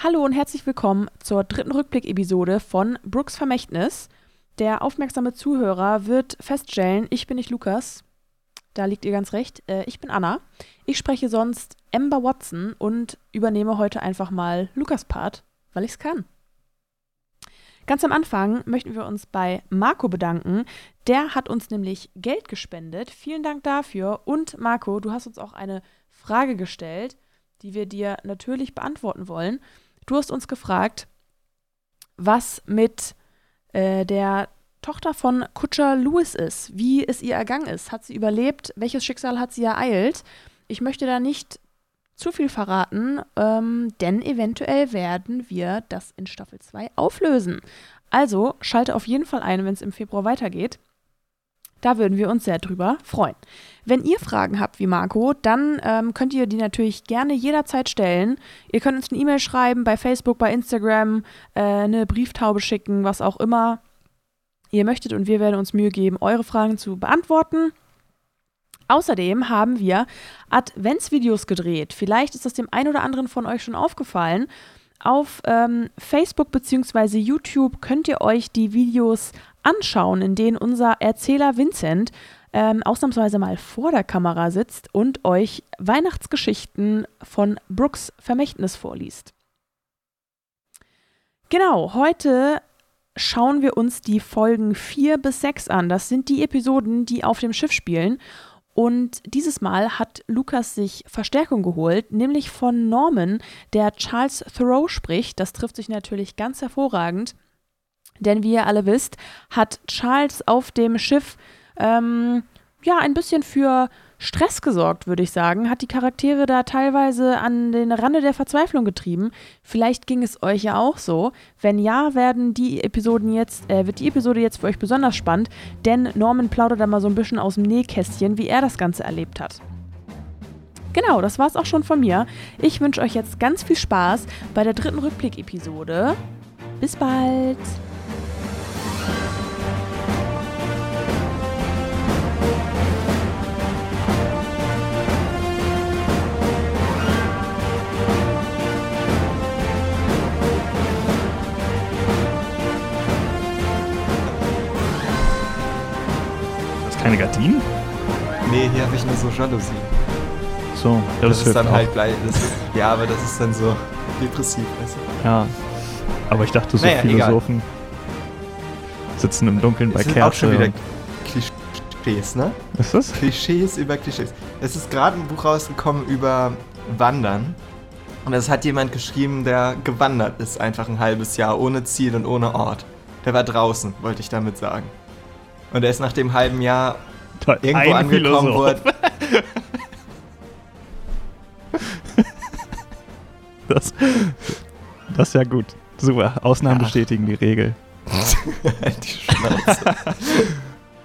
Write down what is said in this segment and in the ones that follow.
Hallo und herzlich willkommen zur dritten Rückblick-Episode von Brooks Vermächtnis. Der aufmerksame Zuhörer wird feststellen, ich bin nicht Lukas. Da liegt ihr ganz recht. Äh, ich bin Anna. Ich spreche sonst Amber Watson und übernehme heute einfach mal Lukas Part, weil ich es kann. Ganz am Anfang möchten wir uns bei Marco bedanken. Der hat uns nämlich Geld gespendet. Vielen Dank dafür. Und Marco, du hast uns auch eine Frage gestellt, die wir dir natürlich beantworten wollen. Du hast uns gefragt, was mit äh, der Tochter von Kutscher Louis ist, wie es ihr ergangen ist. Hat sie überlebt? Welches Schicksal hat sie ereilt? Ich möchte da nicht zu viel verraten, ähm, denn eventuell werden wir das in Staffel 2 auflösen. Also schalte auf jeden Fall ein, wenn es im Februar weitergeht. Da würden wir uns sehr drüber freuen. Wenn ihr Fragen habt wie Marco, dann ähm, könnt ihr die natürlich gerne jederzeit stellen. Ihr könnt uns eine E-Mail schreiben, bei Facebook, bei Instagram, äh, eine Brieftaube schicken, was auch immer ihr möchtet und wir werden uns Mühe geben, eure Fragen zu beantworten. Außerdem haben wir Adventsvideos gedreht. Vielleicht ist das dem einen oder anderen von euch schon aufgefallen. Auf ähm, Facebook bzw. YouTube könnt ihr euch die Videos anschauen, in denen unser Erzähler Vincent ähm, ausnahmsweise mal vor der Kamera sitzt und euch Weihnachtsgeschichten von Brooks Vermächtnis vorliest. Genau, heute schauen wir uns die Folgen 4 bis 6 an. Das sind die Episoden, die auf dem Schiff spielen. Und dieses Mal hat Lukas sich Verstärkung geholt, nämlich von Norman, der Charles Thoreau spricht. Das trifft sich natürlich ganz hervorragend. Denn wie ihr alle wisst, hat Charles auf dem Schiff ähm, ja ein bisschen für Stress gesorgt, würde ich sagen, hat die Charaktere da teilweise an den Rande der Verzweiflung getrieben. Vielleicht ging es euch ja auch so. Wenn ja, werden die Episoden jetzt, äh, wird die Episode jetzt für euch besonders spannend, denn Norman plaudert da mal so ein bisschen aus dem Nähkästchen, wie er das Ganze erlebt hat. Genau, das war's auch schon von mir. Ich wünsche euch jetzt ganz viel Spaß bei der dritten Rückblick-Episode. Bis bald! Keine Gardinen? Nee, hier habe ich nur so Jalousien. So, ja, das, das, ist dann auch. halt gleich. Das, ja, aber das ist dann so depressiv, weißt du? Ja. Aber ich dachte, so Naja, Philosophen sitzen im Dunkeln bei Es sind Kerze. auch schon wieder Klischees, ne? Ist das? Klischees über Klischees. Es ist gerade ein Buch rausgekommen über Wandern. Und es hat jemand geschrieben, der gewandert ist, einfach ein halbes Jahr, ohne Ziel und ohne Ort. Der war draußen, wollte ich damit sagen. Und er ist nach dem halben Jahr Toll. irgendwo angekommen, wo Philosoph. Das, das ist ja gut. Super. Ausnahmen Ja. bestätigen die Regel. Die Schnauze.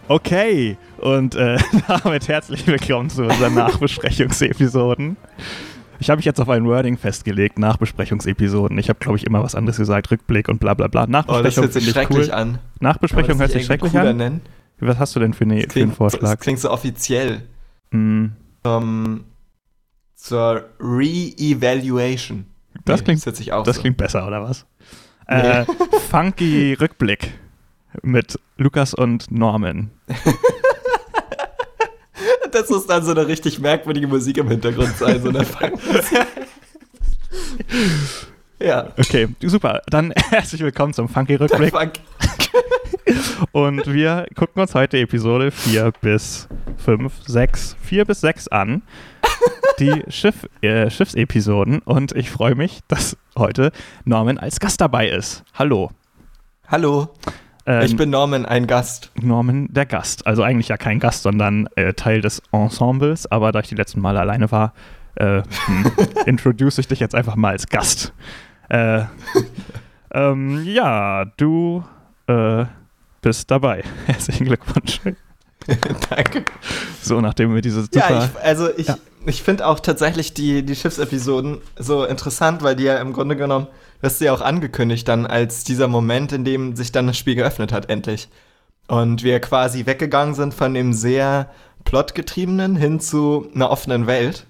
Okay. Und äh, damit herzlich willkommen zu unseren Nachbesprechungsepisoden. Ich habe mich jetzt auf ein Wording festgelegt, Nachbesprechungsepisoden. Ich habe, glaube ich, immer was anderes gesagt, Rückblick und bla bla bla. Oh, das Nachbesprechung hört sich schrecklich cool. an. Nachbesprechung hört sich schrecklich an. Nennen? Was hast du denn für, eine, Das für einen klingt, Vorschlag? das klingt so offiziell. Mm, Zum, zur Re-Evaluation. Das Nee, klingt- Das hört sich auch das so. klingt besser, oder was? Äh, funky Rückblick mit Lukas und Norman. Das muss dann so eine richtig merkwürdige Musik im Hintergrund sein, so eine Ja. Okay, super. Dann herzlich willkommen zum Funky Rückblick. Funk. Und wir gucken uns heute Episode 4 bis 5, 6, 4 bis 6 an. Die Schiff, äh, Schiffsepisoden. Und ich freue mich, dass heute Norman als Gast dabei ist. Hallo. Hallo, Ähm, ich bin Norman, ein Gast. Norman der Gast. Also eigentlich ja kein Gast, sondern äh, Teil des Ensembles. Aber da ich die letzten Male alleine war, äh, hm, introduce ich dich jetzt einfach mal als Gast. Äh, ähm, ja, du äh, bist dabei. Herzlichen Glückwunsch. Danke. So, nachdem wir diese. Ja, ich, also ich, Ja. ich finde auch tatsächlich die, die Schiffsepisoden so interessant, weil die ja im Grunde genommen, das ist ja auch angekündigt dann als dieser Moment, in dem sich dann das Spiel geöffnet hat, endlich. Und wir quasi weggegangen sind von dem sehr plotgetriebenen hin zu einer offenen Welt.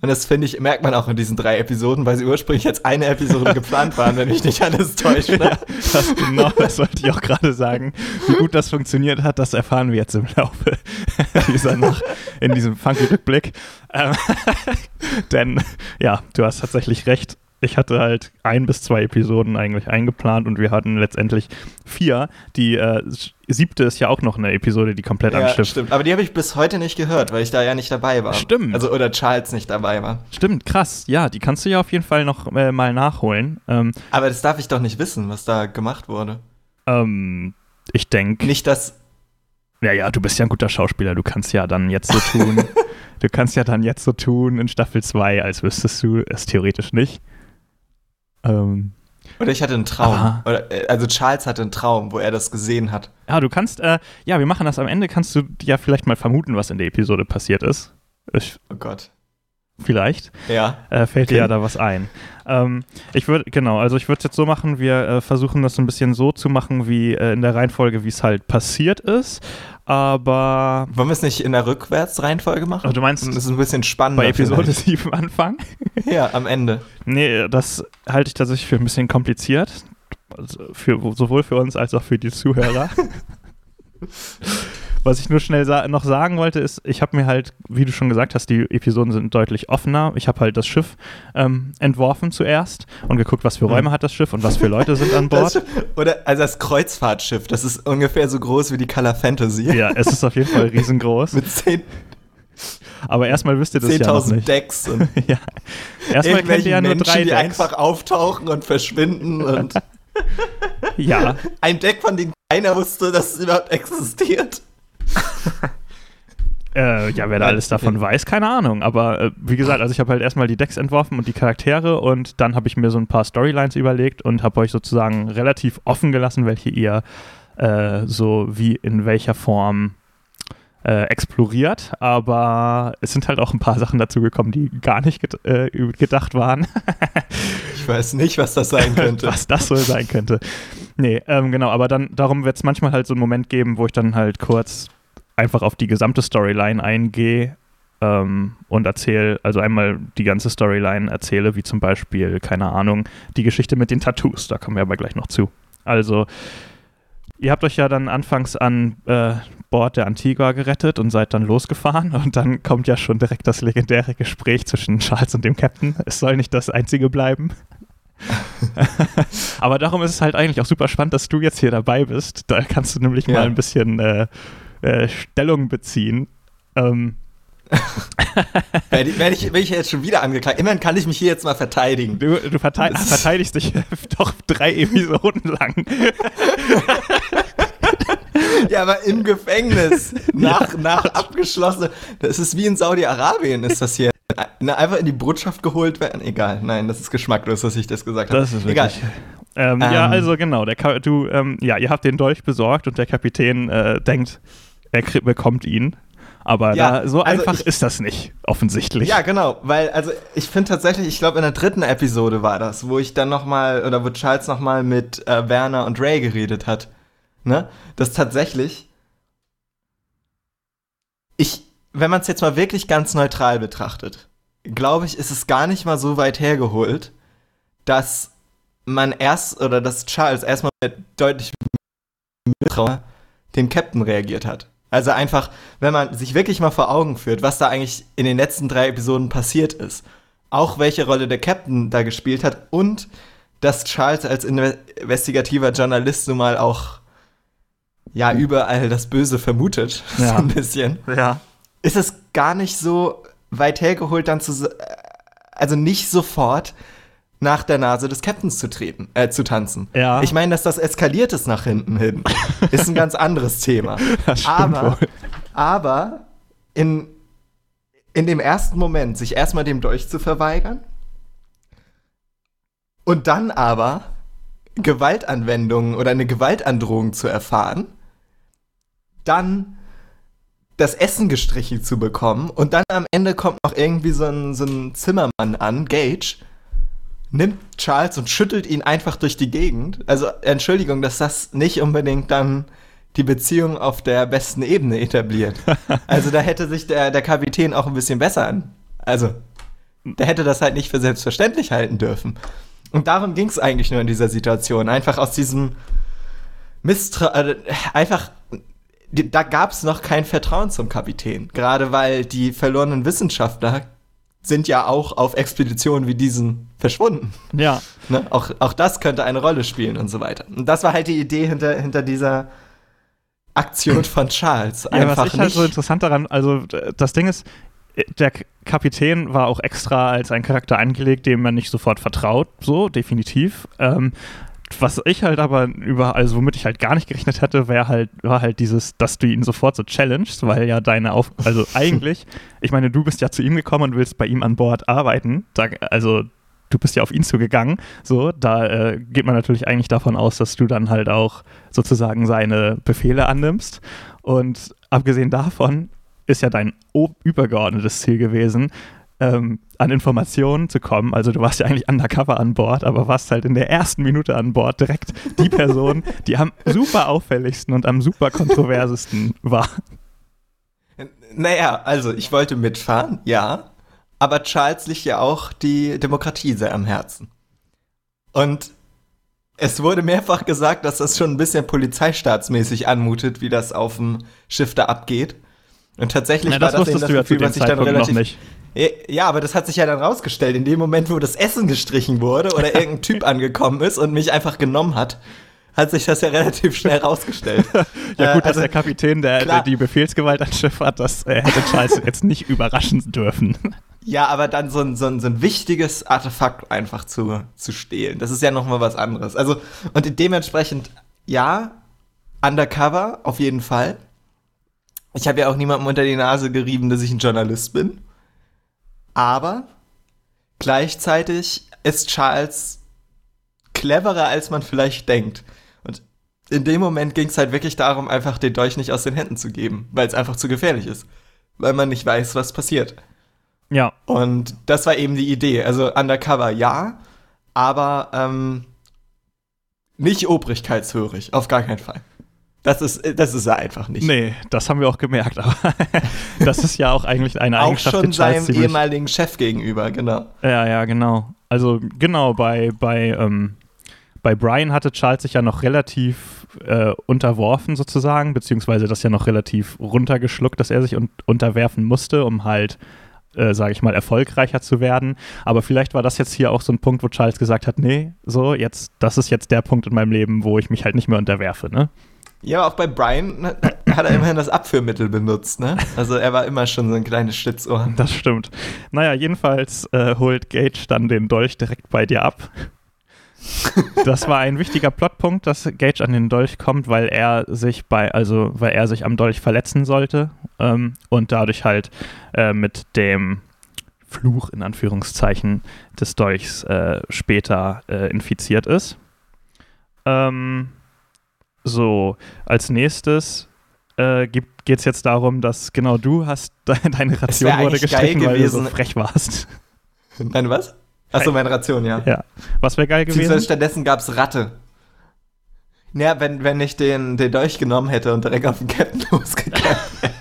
Und das finde ich, merkt man auch in diesen drei Episoden, weil sie ursprünglich jetzt eine Episode geplant waren, wenn mich nicht alles täuscht. Ne? Ja, das, genau, das wollte ich auch gerade sagen. Wie gut das funktioniert hat, das erfahren wir jetzt im Laufe dieser Nacht in diesem funky Rückblick. Ähm, denn ja, du hast tatsächlich recht ich hatte halt ein bis zwei Episoden eigentlich eingeplant und wir hatten letztendlich vier. Die äh, siebte ist ja auch noch eine Episode, die komplett ja, anstimmt. Stimmt, aber die habe ich bis heute nicht gehört, weil ich da ja nicht dabei war. Stimmt. Also oder Charles nicht dabei war. Stimmt, krass. Ja, die kannst du ja auf jeden Fall noch äh, mal nachholen. Ähm, aber das darf ich doch nicht wissen, was da gemacht wurde. Ähm, ich denke. Nicht, dass. Ja, ja, du bist ja ein guter Schauspieler. Du kannst ja dann jetzt so tun. du kannst ja dann jetzt so tun in Staffel 2, als wüsstest du es theoretisch nicht. Ähm, oder ich hatte einen Traum. Oder, äh, also Charles hatte einen Traum, wo er das gesehen hat. Ja, du kannst, äh, ja, wir machen das am Ende, kannst du ja vielleicht mal vermuten, was in der Episode passiert ist. Ich, oh Gott. Vielleicht. Ja. Äh, fällt dir ja da was ein. Ähm, ich würde, genau, also ich würde es jetzt so machen, wir äh, versuchen das so ein bisschen so zu machen, wie äh, in der Reihenfolge, wie es halt passiert ist aber. Wollen wir es nicht in der Rückwärtsreihenfolge machen? Also du meinst, das ist ein bisschen spannender. Bei Episode 7 Anfang? ja, am Ende. Nee, das halte ich tatsächlich für ein bisschen kompliziert. Also für, sowohl für uns als auch für die Zuhörer. Was ich nur schnell sa noch sagen wollte, ist, ich habe mir halt, wie du schon gesagt hast, die Episoden sind deutlich offener. Ich habe halt das Schiff ähm, entworfen zuerst und geguckt, was für Räume mhm. hat das Schiff und was für Leute sind an Bord. Das, oder also das Kreuzfahrtschiff, das ist ungefähr so groß wie die Color Fantasy. Ja, es ist auf jeden Fall riesengroß. Mit zehn aber erstmal wisst ihr das ja noch nicht. Decks und ja. Erstmal kennt ihr ja nur drei die Decks. einfach auftauchen und verschwinden und ja. Ein Deck, von dem keiner wusste, dass es überhaupt existiert. Äh, ja, wer da alles davon weiß, keine Ahnung. Aber äh, wie gesagt, also ich habe halt erstmal die Decks entworfen und die Charaktere und dann habe ich mir so ein paar Storylines überlegt und habe euch sozusagen relativ offen gelassen, welche ihr äh, so wie in welcher Form äh, exploriert. Aber es sind halt auch ein paar Sachen dazu gekommen, die gar nicht ged äh, gedacht waren. ich weiß nicht, was das sein könnte. was das wohl sein könnte. Nee, ähm, genau, aber dann darum wird es manchmal halt so einen Moment geben, wo ich dann halt kurz einfach auf die gesamte Storyline eingehe ähm, und erzähle, also einmal die ganze Storyline erzähle, wie zum Beispiel, keine Ahnung, die Geschichte mit den Tattoos, da kommen wir aber gleich noch zu. Also, ihr habt euch ja dann anfangs an äh, Bord der Antigua gerettet und seid dann losgefahren und dann kommt ja schon direkt das legendäre Gespräch zwischen Charles und dem Captain. Es soll nicht das einzige bleiben. aber darum ist es halt eigentlich auch super spannend, dass du jetzt hier dabei bist. Da kannst du nämlich ja. mal ein bisschen äh, äh, Stellung beziehen. Ähm. werde, ich, werde, ich, werde ich jetzt schon wieder angeklagt? Immerhin kann ich mich hier jetzt mal verteidigen. Du, du verteid, verteidigst dich doch drei Episoden lang. ja, aber im Gefängnis. Nach, ja. nach abgeschlossen. Das ist wie in Saudi-Arabien, ist das hier. einfach in die Botschaft geholt werden. Egal, nein, das ist geschmacklos, dass ich das gesagt habe. Das ist wirklich. Egal. Ähm, ähm, ja, also genau, der du, ähm, ja, ihr habt den Dolch besorgt und der Kapitän äh, denkt, er bekommt ihn. Aber ja, da, so also einfach ich, ist das nicht, offensichtlich. Ja, genau, weil, also ich finde tatsächlich, ich glaube in der dritten Episode war das, wo ich dann nochmal, oder wo Charles nochmal mit äh, Werner und Ray geredet hat, ne, dass tatsächlich ich, wenn man es jetzt mal wirklich ganz neutral betrachtet, glaube ich, ist es gar nicht mal so weit hergeholt, dass man erst, oder dass Charles erstmal mit deutlich Misstrauen dem Captain reagiert hat. Also einfach, wenn man sich wirklich mal vor Augen führt, was da eigentlich in den letzten drei Episoden passiert ist, auch welche Rolle der Captain da gespielt hat und dass Charles als investigativer Journalist nun mal auch ja überall das Böse vermutet, ja. so ein bisschen. Ja. Ist es gar nicht so weit hergeholt, dann zu also nicht sofort nach der Nase des Captains zu treten, äh, zu tanzen. Ja. Ich meine, dass das eskaliert ist nach hinten hin, ist ein ganz anderes Thema. Aber, wohl. aber in, in dem ersten Moment sich erstmal dem Dolch zu verweigern und dann aber Gewaltanwendungen oder eine Gewaltandrohung zu erfahren, dann das Essen gestrichen zu bekommen und dann am Ende kommt noch irgendwie so ein, so ein Zimmermann an, Gage, nimmt Charles und schüttelt ihn einfach durch die Gegend. Also Entschuldigung, dass das nicht unbedingt dann die Beziehung auf der besten Ebene etabliert. Also da hätte sich der, der Kapitän auch ein bisschen besser an. Also, der hätte das halt nicht für selbstverständlich halten dürfen. Und darum ging es eigentlich nur in dieser Situation. Einfach aus diesem Mistra äh, einfach da gab es noch kein Vertrauen zum Kapitän. Gerade weil die verlorenen Wissenschaftler sind ja auch auf Expeditionen wie diesen verschwunden. Ja. Ne? Auch, auch das könnte eine Rolle spielen und so weiter. Und das war halt die Idee hinter, hinter dieser Aktion von Charles. Einfach ja, was ich halt so interessant daran, also das Ding ist, der Kapitän war auch extra als ein Charakter angelegt, dem man nicht sofort vertraut, so definitiv. Ähm, was ich halt aber über, also womit ich halt gar nicht gerechnet hätte, wäre halt, war halt dieses, dass du ihn sofort so challengest, weil ja deine Auf, also eigentlich, ich meine, du bist ja zu ihm gekommen und willst bei ihm an Bord arbeiten, da, also du bist ja auf ihn zugegangen, so, da äh, geht man natürlich eigentlich davon aus, dass du dann halt auch sozusagen seine Befehle annimmst. Und abgesehen davon ist ja dein übergeordnetes Ziel gewesen, ähm, an Informationen zu kommen. Also du warst ja eigentlich undercover an Bord, aber warst halt in der ersten Minute an Bord direkt die Person, die am super auffälligsten und am super kontroversesten war. Naja, also ich wollte mitfahren, ja, aber Charles liegt ja auch die Demokratie sehr am Herzen. Und es wurde mehrfach gesagt, dass das schon ein bisschen polizeistaatsmäßig anmutet, wie das auf dem Schiff da abgeht. Und tatsächlich Na, das war das das Gefühl, ja was ich dann relativ noch nicht. Ja, aber das hat sich ja dann rausgestellt. In dem Moment, wo das Essen gestrichen wurde oder irgendein Typ angekommen ist und mich einfach genommen hat, hat sich das ja relativ schnell rausgestellt. ja gut, äh, also, dass der Kapitän, der, der, die Befehlsgewalt an Schiff hat, das äh, hätte Charles jetzt nicht überraschen dürfen. Ja, aber dann so ein, so ein, so ein wichtiges Artefakt einfach zu, zu stehlen, das ist ja nochmal was anderes. Also, und dementsprechend, ja, undercover auf jeden Fall. Ich habe ja auch niemandem unter die Nase gerieben, dass ich ein Journalist bin. Aber gleichzeitig ist Charles cleverer, als man vielleicht denkt. Und in dem Moment ging es halt wirklich darum, einfach den Dolch nicht aus den Händen zu geben, weil es einfach zu gefährlich ist. Weil man nicht weiß, was passiert. Ja. Und das war eben die Idee. Also undercover ja, aber ähm, nicht obrigkeitshörig, auf gar keinen Fall. Das ist, das ist er einfach nicht. Nee, das haben wir auch gemerkt. Aber das ist ja auch eigentlich eine Eigenschaft. Auch schon seinem ehemaligen Chef gegenüber, genau. Ja, ja, genau. Also genau, bei, bei, ähm, bei Brian hatte Charles sich ja noch relativ äh, unterworfen sozusagen, beziehungsweise das ja noch relativ runtergeschluckt, dass er sich un unterwerfen musste, um halt äh, sage ich mal, erfolgreicher zu werden. Aber vielleicht war das jetzt hier auch so ein Punkt, wo Charles gesagt hat, nee, so, jetzt, das ist jetzt der Punkt in meinem Leben, wo ich mich halt nicht mehr unterwerfe, ne? Ja, auch bei Brian hat er immerhin das Abführmittel benutzt, ne? Also er war immer schon so ein kleines Schlitzohr. Das stimmt. Naja, jedenfalls äh, holt Gage dann den Dolch direkt bei dir ab. Das war ein wichtiger Plotpunkt, dass Gage an den Dolch kommt, weil er sich bei, also weil er sich am Dolch verletzen sollte ähm, und dadurch halt äh, mit dem Fluch in Anführungszeichen des Dolchs äh, später äh, infiziert ist. Ähm, so, als nächstes äh, geht es jetzt darum, dass genau du hast, deine Ration wurde gestrichen, weil du so frech warst. Deine was? Achso, meine Ration, ja. Ja. Was wäre geil gewesen? Stattdessen gab es Ratte. Ja, wenn, wenn ich den, den Dolch genommen hätte und direkt auf den Captain losgegangen wäre.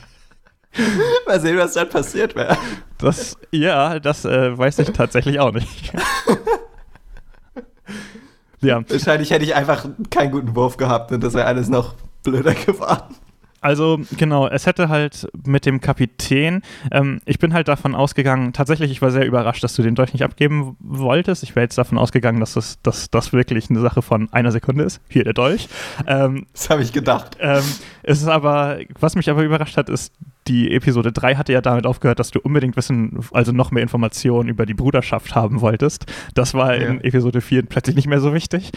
Mal sehen, was dann passiert wäre. Das, ja, das äh, weiß ich tatsächlich auch nicht. Ja. Wahrscheinlich hätte ich einfach keinen guten Wurf gehabt und das wäre alles noch blöder geworden. Also genau, es hätte halt mit dem Kapitän, ähm, ich bin halt davon ausgegangen, tatsächlich, ich war sehr überrascht, dass du den Dolch nicht abgeben wolltest. Ich wäre jetzt davon ausgegangen, dass das, dass das wirklich eine Sache von einer Sekunde ist. Hier der Dolch. Ähm, das habe ich gedacht. Ähm, es ist aber, was mich aber überrascht hat, ist die Episode 3 hatte ja damit aufgehört, dass du unbedingt wissen, also noch mehr Informationen über die Bruderschaft haben wolltest. Das war ja. in Episode 4 plötzlich nicht mehr so wichtig.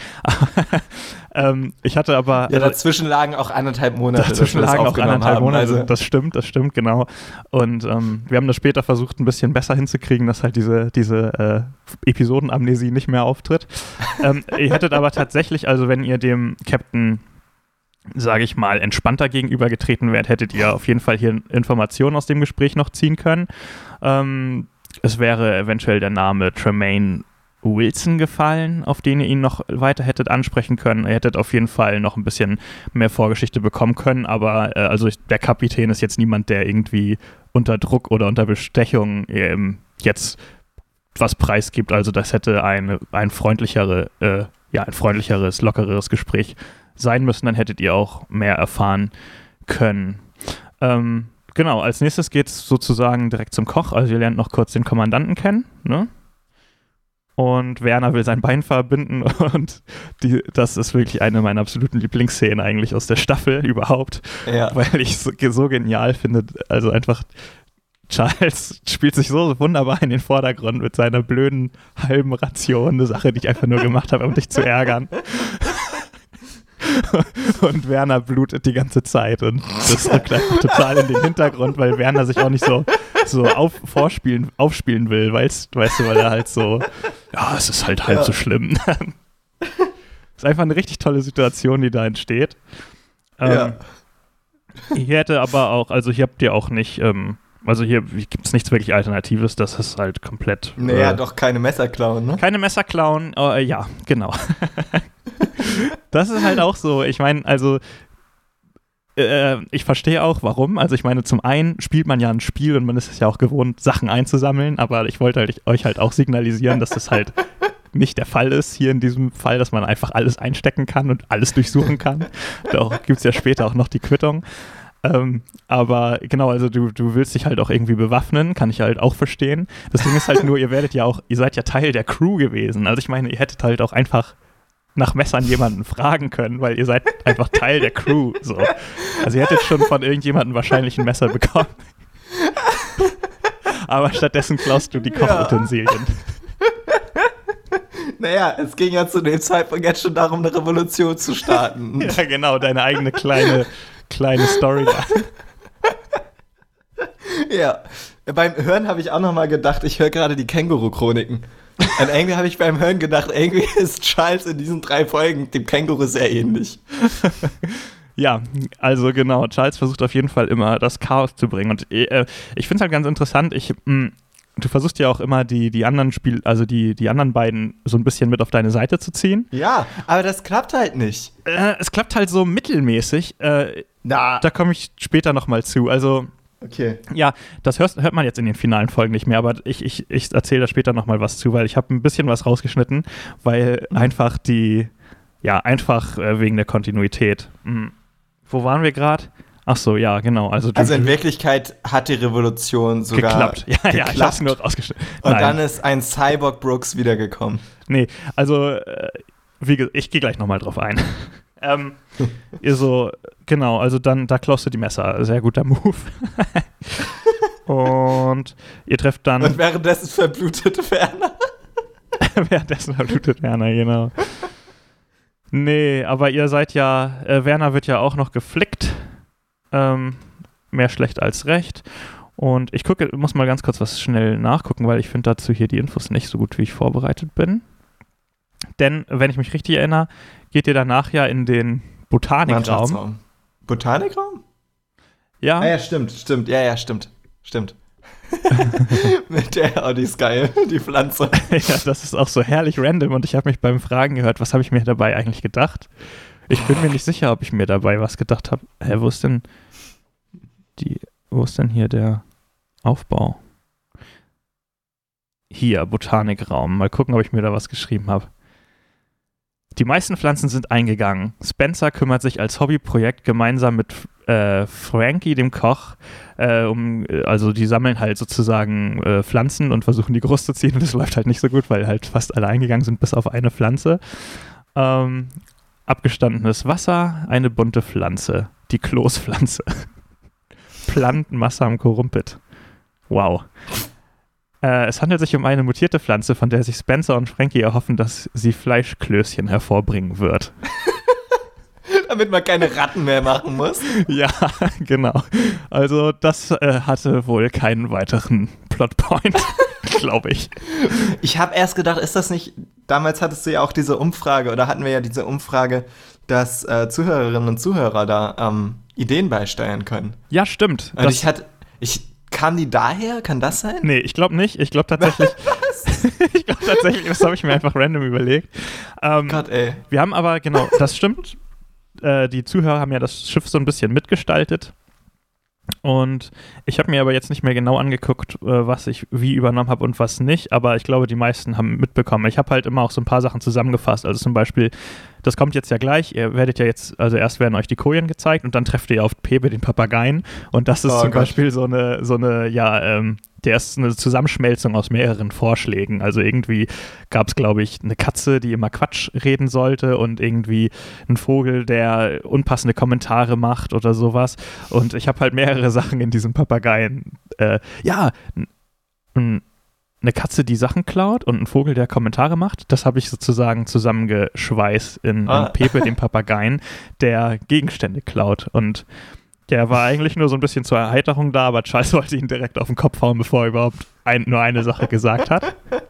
ähm, ich hatte aber. Ja, dazwischen lagen auch anderthalb Monate. Dazwischen lagen auch anderthalb haben. Monate. Also. Das stimmt, das stimmt, genau. Und ähm, wir haben das später versucht, ein bisschen besser hinzukriegen, dass halt diese, diese äh, Episodenamnesie nicht mehr auftritt. ähm, ihr hättet aber tatsächlich, also wenn ihr dem Captain sage ich mal, entspannter gegenübergetreten wärt, hättet ihr auf jeden Fall hier Informationen aus dem Gespräch noch ziehen können. Ähm, es wäre eventuell der Name Tremaine Wilson gefallen, auf den ihr ihn noch weiter hättet ansprechen können. Ihr hättet auf jeden Fall noch ein bisschen mehr Vorgeschichte bekommen können, aber äh, also der Kapitän ist jetzt niemand, der irgendwie unter Druck oder unter Bestechung ähm, jetzt was preisgibt. Also das hätte eine, ein freundlichere, äh, ja, ein freundlicheres, lockeres Gespräch sein müssen, dann hättet ihr auch mehr erfahren können. Ähm, genau, als nächstes geht es sozusagen direkt zum Koch. Also ihr lernt noch kurz den Kommandanten kennen, ne? Und Werner will sein Bein verbinden und die, das ist wirklich eine meiner absoluten Lieblingsszenen eigentlich aus der Staffel überhaupt, Ja. weil ich so, so genial finde. Also einfach Charles spielt sich so wunderbar in den Vordergrund mit seiner blöden halben Ration, eine Sache, die ich einfach nur gemacht habe, um dich zu ärgern. Und Werner blutet die ganze Zeit und das rückt einfach total in den Hintergrund, weil Werner sich auch nicht so, so auf, vorspielen, aufspielen will, weißt, weißt du, weil er halt so, ja, es ist halt halb Ja. so schlimm. ist einfach eine richtig tolle Situation, die da entsteht. Ähm, Ja. Hier hätte aber auch, also hier habt ihr auch nicht, ähm, also hier gibt es nichts wirklich Alternatives, das ist halt komplett. Naja, äh, doch keine Messer klauen, ne? keine Messer klauen, äh, ja, genau. das ist halt auch so, ich meine, also äh, ich verstehe auch, warum. Also ich meine, zum einen spielt man ja ein Spiel und man ist es ja auch gewohnt, Sachen einzusammeln, aber ich wollte halt, euch halt auch signalisieren, dass das halt nicht der Fall ist hier in diesem Fall, dass man einfach alles einstecken kann und alles durchsuchen kann. Da gibt es ja später auch noch die Quittung. Ähm, aber genau, also du, du willst dich halt auch irgendwie bewaffnen, kann ich halt auch verstehen. Das Ding ist halt nur, ihr werdet ja auch, ihr seid ja Teil der Crew gewesen. Also ich meine, ihr hättet halt auch einfach nach Messern jemanden fragen können, weil ihr seid einfach Teil der Crew. So. Also ihr hättet schon von irgendjemandem wahrscheinlich ein Messer bekommen. Aber stattdessen klaust du die Kochutensilien. Naja, es ging ja zu dem Zeitpunkt jetzt schon darum, eine Revolution zu starten. Ja, genau, deine eigene kleine, kleine Story. Ja. Beim Hören habe ich auch nochmal gedacht, ich höre gerade die Känguru-Chroniken. Und irgendwie habe ich beim Hören gedacht, irgendwie ist Charles in diesen drei Folgen dem Känguru sehr ähnlich. Ja, also genau, Charles versucht auf jeden Fall immer das Chaos zu bringen. Und äh, ich finde es halt ganz interessant, ich, mh, du versuchst ja auch immer die, die anderen Spiel, also die, die anderen beiden so ein bisschen mit auf deine Seite zu ziehen. Ja, aber das klappt halt nicht. Äh, es klappt halt so mittelmäßig. Äh, Na. da komme ich später nochmal zu. Also, Okay. ja, das hörst, hört man jetzt in den finalen Folgen nicht mehr, aber ich, ich, ich erzähle da später nochmal was zu, weil ich habe ein bisschen was rausgeschnitten, weil einfach die, ja, einfach äh, wegen der Kontinuität. Hm. Wo waren wir gerade? Ach so, ja, genau. Also, Also in Wirklichkeit hat die Revolution sogar geklappt. Ja, ja, ich geklappt. es nur rausgeschnitten. Und Nein, dann ist ein Cyborg Brooks wiedergekommen. nee, also äh, wie ich gehe gleich nochmal drauf ein. ähm, ihr so, genau, also dann, da klaust du die Messer. Sehr guter Move. Und ihr trefft dann, Und währenddessen verblutet Werner. währenddessen verblutet Werner, genau. Nee, aber ihr seid ja, äh, Werner wird ja auch noch geflickt. Ähm, mehr schlecht als recht. Und ich gucke, muss mal ganz kurz was schnell nachgucken, weil ich finde dazu hier die Infos nicht so gut, wie ich vorbereitet bin. Denn, wenn ich mich richtig erinnere, geht ihr danach ja in den Botanikraum. Botanikraum? Ja, Ah ja, stimmt, stimmt. Ja, ja, stimmt. Stimmt. Mit der, oh, die ist geil, die Pflanze. ja, das ist auch so herrlich random und ich habe mich beim Fragen gehört, was habe ich mir dabei eigentlich gedacht? Ich bin mir nicht sicher, ob ich mir dabei was gedacht habe. Hä, wo ist denn die, wo ist denn hier der Aufbau? Hier, Botanikraum. Mal gucken, ob ich mir da was geschrieben habe. Die meisten Pflanzen sind eingegangen. Spencer kümmert sich als Hobbyprojekt gemeinsam mit äh, Frankie, dem Koch, äh, um, äh, also die sammeln halt sozusagen äh, Pflanzen und versuchen die groß zu ziehen und es läuft halt nicht so gut, weil halt fast alle eingegangen sind, bis auf eine Pflanze. Ähm, abgestandenes Wasser, eine bunte Pflanze, die Kloßpflanze. Plantenmasse am Korumpit. Wow. Äh, es handelt sich um eine mutierte Pflanze, von der sich Spencer und Frankie erhoffen, dass sie Fleischklößchen hervorbringen wird. Damit man keine Ratten mehr machen muss. ja, genau. Also das äh, hatte wohl keinen weiteren Plotpoint, glaube ich. Ich habe erst gedacht, ist das nicht. Damals hattest du ja auch diese Umfrage, oder hatten wir ja diese Umfrage, dass äh, Zuhörerinnen und Zuhörer da ähm, Ideen beisteuern können. Ja, stimmt. Und ich hatte. Ich, kam die daher? Kann das sein? Nee, ich glaube nicht. Ich glaube tatsächlich. ich glaube tatsächlich, das habe ich mir einfach random überlegt. Ähm, Gott, ey. wir haben aber, genau, das stimmt. Äh, die Zuhörer haben ja das Schiff so ein bisschen mitgestaltet. Und ich habe mir aber jetzt nicht mehr genau angeguckt, äh, was ich wie übernommen habe und was nicht. Aber ich glaube, die meisten haben mitbekommen. Ich habe halt immer auch so ein paar Sachen zusammengefasst. Also zum Beispiel, das kommt jetzt ja gleich. Ihr werdet ja jetzt, also erst werden euch die Kojen gezeigt und dann trefft ihr auf Pepe den Papageien. Und das ist Oh zum Gott. Beispiel so eine, so eine, ja, ähm, der ist eine Zusammenschmelzung aus mehreren Vorschlägen. Also irgendwie gab es, glaube ich, eine Katze, die immer Quatsch reden sollte und irgendwie ein Vogel, der unpassende Kommentare macht oder sowas. Und ich habe halt mehrere Sachen in diesem Papageien. Äh, ja, n- n- eine Katze, die Sachen klaut und ein Vogel, der Kommentare macht. Das habe ich sozusagen zusammengeschweißt in, in Ah. Pepe, dem Papageien, der Gegenstände klaut. Und der war eigentlich nur so ein bisschen zur Erheiterung da, aber Charles wollte ihn direkt auf den Kopf hauen, bevor er überhaupt ein, nur eine Sache gesagt hat.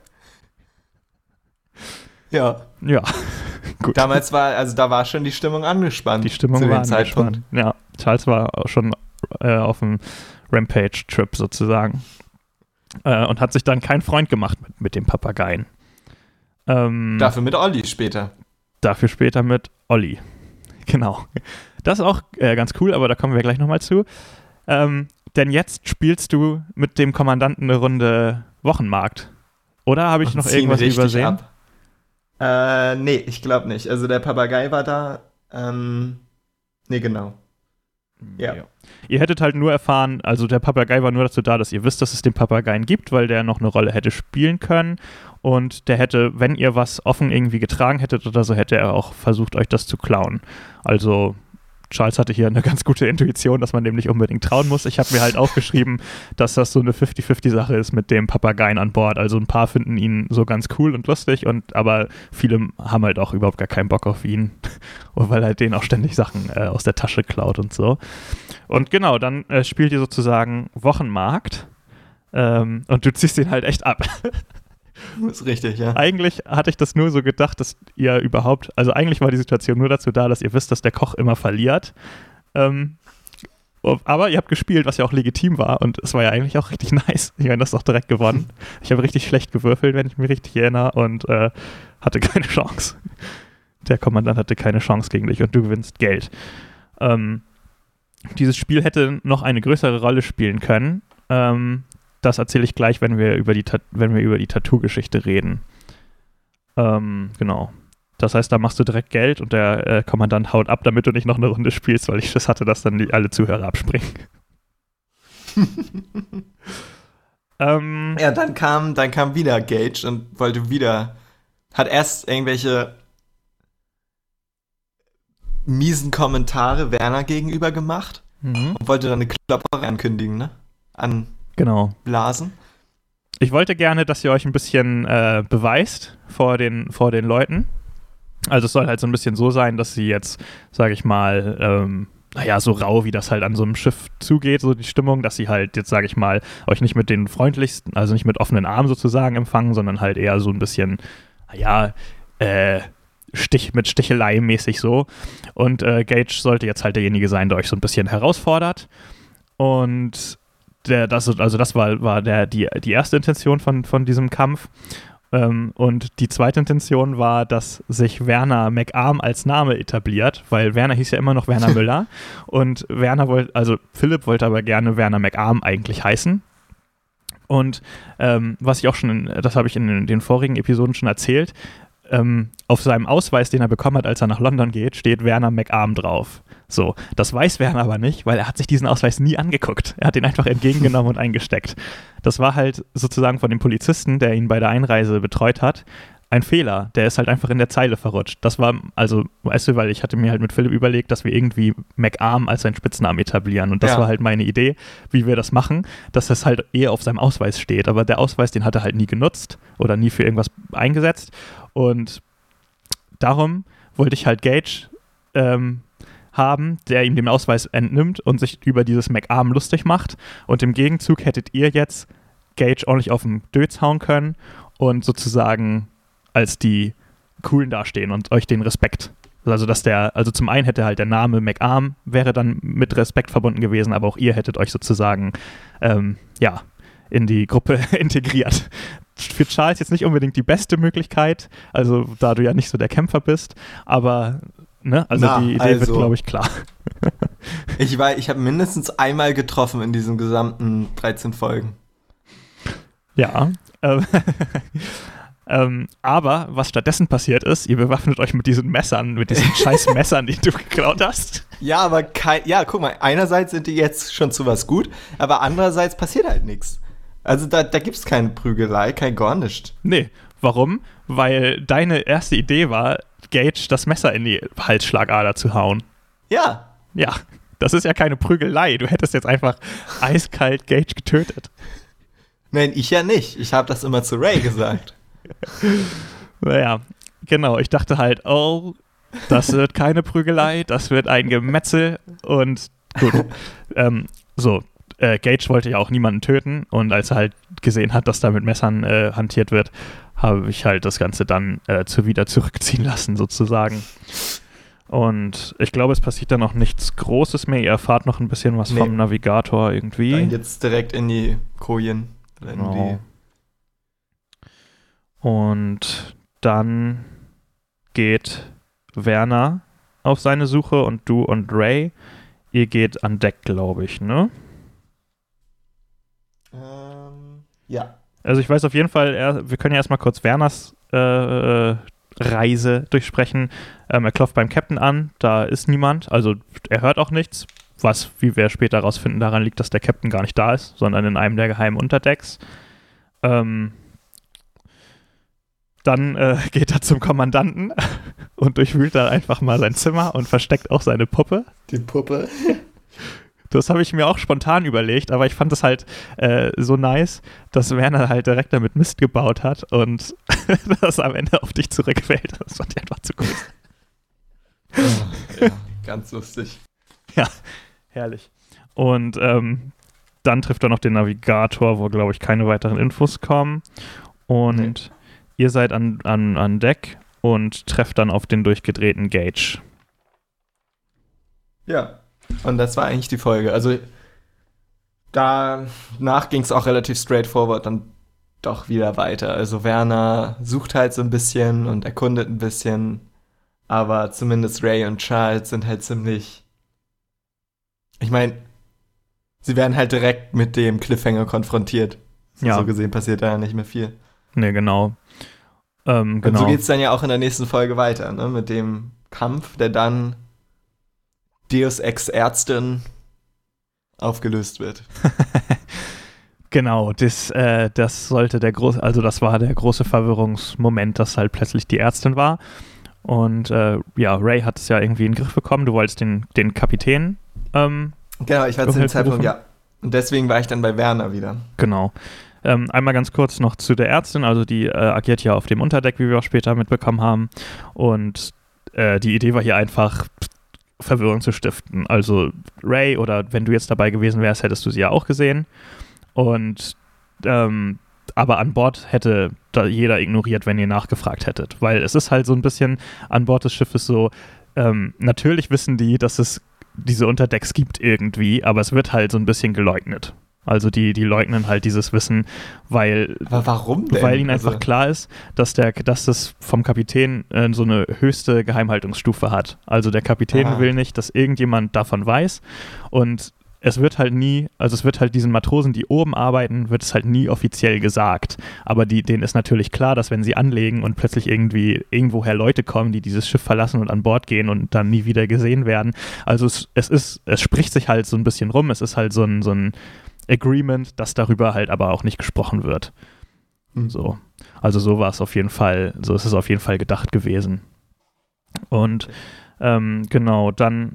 Ja. Ja, gut. Damals war, also da war schon die Stimmung angespannt. Die Stimmung zu dem war Zeitpunkt. angespannt. Ja, Charles war auch schon äh, auf dem Rampage-Trip sozusagen. Äh, und hat sich dann kein Freund gemacht mit, mit dem Papageien. Ähm, Dafür mit Olli später. dafür später mit Olli. Genau. Das ist auch äh, ganz cool, aber da kommen wir gleich nochmal zu. Ähm, denn jetzt spielst du mit dem Kommandanten eine Runde Wochenmarkt. Oder habe ich Und noch irgendwas übersehen? ab. Äh, nee, ich glaube nicht. Also der Papagei war da. Ähm, nee, genau. Ja. Ihr hättet halt nur erfahren, also der Papagei war nur dazu da, dass ihr wisst, dass es den Papageien gibt, weil der noch eine Rolle hätte spielen können. Und der hätte, wenn ihr was offen irgendwie getragen hättet oder so, hätte er auch versucht, euch das zu klauen. Also Charles hatte hier eine ganz gute Intuition, dass man dem nicht unbedingt trauen muss. Ich habe mir halt aufgeschrieben, dass das so eine 50-50-Sache ist mit dem Papageien an Bord. Also ein paar finden ihn so ganz cool und lustig, und aber viele haben halt auch überhaupt gar keinen Bock auf ihn, weil er denen auch ständig Sachen äh, aus der Tasche klaut und so. Und genau, dann äh, spielt ihr sozusagen Wochenmarkt. Ähm, und du ziehst ihn halt echt ab. Ist richtig, ja. Eigentlich hatte ich das nur so gedacht, dass ihr überhaupt, also eigentlich war die Situation nur dazu da, dass ihr wisst, dass der Koch immer verliert. Ähm, aber ihr habt gespielt, was ja auch legitim war und es war ja eigentlich auch richtig nice. Ich meine, das ist doch direkt gewonnen. Ich habe richtig schlecht gewürfelt, wenn ich mich richtig erinnere und äh, hatte keine Chance. Der Kommandant hatte keine Chance gegen dich und du gewinnst Geld. Ähm, dieses Spiel hätte noch eine größere Rolle spielen können. Ähm, das erzähle ich gleich, wenn wir über die, wenn wir über die Tattoo-Geschichte reden. Ähm, genau. Das heißt, da machst du direkt Geld und der äh, Kommandant haut ab, damit du nicht noch eine Runde spielst, weil ich Schiss hatte, dass dann die, alle Zuhörer abspringen. ähm, Ja, dann kam, dann kam wieder Gage und wollte wieder. Hat erst irgendwelche miesen Kommentare Werner gegenüber gemacht mhm, und wollte dann eine Klopperei ankündigen, ne? genau. Anblasen. Ich wollte gerne, dass ihr euch ein bisschen äh, beweist vor den, vor den Leuten. Also es soll halt so ein bisschen so sein, dass sie jetzt, sage ich mal, ähm, naja, so rau, wie das halt an so einem Schiff zugeht, so die Stimmung, dass sie halt jetzt, sage ich mal, euch nicht mit den freundlichsten, also nicht mit offenen Armen sozusagen empfangen, sondern halt eher so ein bisschen, naja, äh, Stich, mit Stichelei mäßig so. Und äh, Gage sollte jetzt halt derjenige sein, der euch so ein bisschen herausfordert. Und der, das, also das war, war der, die, die erste Intention von, von diesem Kampf. Ähm, und die zweite Intention war, dass sich Werner McArm als Name etabliert, weil Werner hieß ja immer noch Werner Müller. und Werner wollte, also Philipp wollte aber gerne Werner McArm eigentlich heißen. Und ähm, was ich auch schon, in, das habe ich in den vorigen Episoden schon erzählt, ähm, auf seinem Ausweis, den er bekommen hat, als er nach London geht, steht Werner McArm drauf. So, das weiß Werner aber nicht, weil er hat sich diesen Ausweis nie angeguckt. Er hat ihn einfach entgegengenommen und eingesteckt. Das war halt sozusagen von dem Polizisten, der ihn bei der Einreise betreut hat, ein Fehler. Der ist halt einfach in der Zeile verrutscht. Das war, also, weißt du, weil ich hatte mir halt mit Philipp überlegt, dass wir irgendwie McArm als seinen Spitznamen etablieren. Und das Ja. war halt meine Idee, wie wir das machen, dass das halt eher auf seinem Ausweis steht. Aber der Ausweis, den hat er halt nie genutzt oder nie für irgendwas eingesetzt. Und darum wollte ich halt Gage ähm, haben, der ihm den Ausweis entnimmt und sich über dieses McArm lustig macht. Und im Gegenzug hättet ihr jetzt Gage ordentlich auf den Dötz hauen können und sozusagen als die Coolen dastehen und euch den Respekt. Also, dass der, also zum einen hätte halt der Name McArm wäre dann mit Respekt verbunden gewesen, aber auch ihr hättet euch sozusagen, ähm, ja, in die Gruppe integriert. Für Charles jetzt nicht unbedingt die beste Möglichkeit, also da du ja nicht so der Kämpfer bist, aber ne? Also Na, die Idee also. wird, glaube ich, klar. Ich, war- ich habe mindestens einmal getroffen in diesen gesamten 13 Folgen. Ja. Ähm, ähm, aber was stattdessen passiert ist, ihr bewaffnet euch mit diesen Messern, mit diesen scheiß Messern, die du geklaut hast. Ja, aber kein, ja, guck mal, einerseits sind die jetzt schon zu was gut, aber andererseits passiert halt nichts. Also da, da gibt es keine Prügelei, kein gar nichts. Nee, warum? Weil deine erste Idee war, Gage das Messer in die Halsschlagader zu hauen. Ja, Ja, das ist ja keine Prügelei. Du hättest jetzt einfach eiskalt Gage getötet. nein, ich ja nicht. Ich habe das immer zu Ray gesagt. Naja, genau. Ich dachte halt, oh, das wird keine Prügelei, das wird ein Gemetzel und gut. ähm, so, äh, Gage wollte ja auch niemanden töten und als er halt gesehen hat, dass da mit Messern äh, hantiert wird, habe ich halt das Ganze dann äh, zu wieder zurückziehen lassen, sozusagen. Und ich glaube, es passiert dann noch nichts Großes mehr. Ihr erfahrt noch ein bisschen was Nee. vom Navigator Dann irgendwie. jetzt direkt in die Kojen. Oder in Genau. Und dann geht Werner auf seine Suche und du und Ray, ihr geht an Deck, glaube ich, ne? ähm, ja. Also ich weiß auf jeden Fall, wir können ja erstmal kurz Werners äh, äh, Reise durchsprechen. Ähm, er klopft beim Captain an, da ist niemand, also er hört auch nichts, was, wie wir später herausfinden, daran liegt, dass der Captain gar nicht da ist, sondern in einem der geheimen Unterdecks. Ähm, dann äh, geht er zum Kommandanten und durchwühlt da einfach mal sein Zimmer und versteckt auch seine Puppe. Die Puppe. Das habe ich mir auch spontan überlegt, aber ich fand es halt äh, so nice, dass Werner halt direkt damit Mist gebaut hat und das am Ende auf dich zurückfällt. Das fand ich einfach zu gut. ja, ganz lustig. Herrlich. Und ähm, dann trifft er noch den Navigator, wo, glaube ich, keine weiteren Infos kommen. Und ihr seid an, an, an Deck und trefft dann auf den durchgedrehten Gage. Ja. Und das war eigentlich die Folge. Also danach ging es auch relativ straightforward dann doch wieder weiter. Also Werner sucht halt so ein bisschen und erkundet ein bisschen, aber zumindest Ray und Charles sind halt ziemlich. Ich meine, sie werden halt direkt mit dem Cliffhanger konfrontiert. Ja. So gesehen passiert da ja nicht mehr viel. Ne, genau. Ähm, Und genau. so geht's dann ja auch in der nächsten Folge weiter, ne? Mit dem Kampf, der dann Deus Ex Ärztin aufgelöst wird. Genau, das, äh, das sollte der große, also das war der große Verwirrungsmoment, dass halt plötzlich die Ärztin war. Und äh, ja, Ray hat es ja irgendwie in den Griff bekommen. Du wolltest den, den Kapitän, ähm, Genau, ich war zu dem Zeitpunkt, ja. Und deswegen war ich dann bei Werner wieder. genau. Ähm, einmal ganz kurz noch zu der Ärztin, also die äh, agiert ja auf dem Unterdeck, wie wir auch später mitbekommen haben. Und äh, die Idee war hier einfach Verwirrung zu stiften. Also Ray oder wenn du jetzt dabei gewesen wärst, hättest du sie ja auch gesehen. Und ähm, aber an Bord hätte da jeder ignoriert, wenn ihr nachgefragt hättet. Weil es ist halt so ein bisschen an Bord des Schiffes so, ähm, natürlich wissen die, dass es diese Unterdecks gibt irgendwie, aber es wird halt so ein bisschen geleugnet. Also die, die leugnen halt dieses Wissen, weil Aber warum denn? weil ihnen einfach Also, klar ist, dass, der, dass das vom Kapitän äh, so eine höchste Geheimhaltungsstufe hat. Also der Kapitän Ah. will nicht, dass irgendjemand davon weiß. Und es wird halt nie, also es wird halt diesen Matrosen, die oben arbeiten, wird es halt nie offiziell gesagt. Aber die, denen ist natürlich klar, dass wenn sie anlegen und plötzlich irgendwie irgendwoher Leute kommen, die dieses Schiff verlassen und an Bord gehen und dann nie wieder gesehen werden. Also es, es ist, es spricht sich halt so ein bisschen rum. Es ist halt so ein, so ein Agreement, dass darüber halt aber auch nicht gesprochen wird. hm. So. Also so war es auf jeden Fall, so ist es auf jeden Fall gedacht gewesen. Und ähm, genau, dann,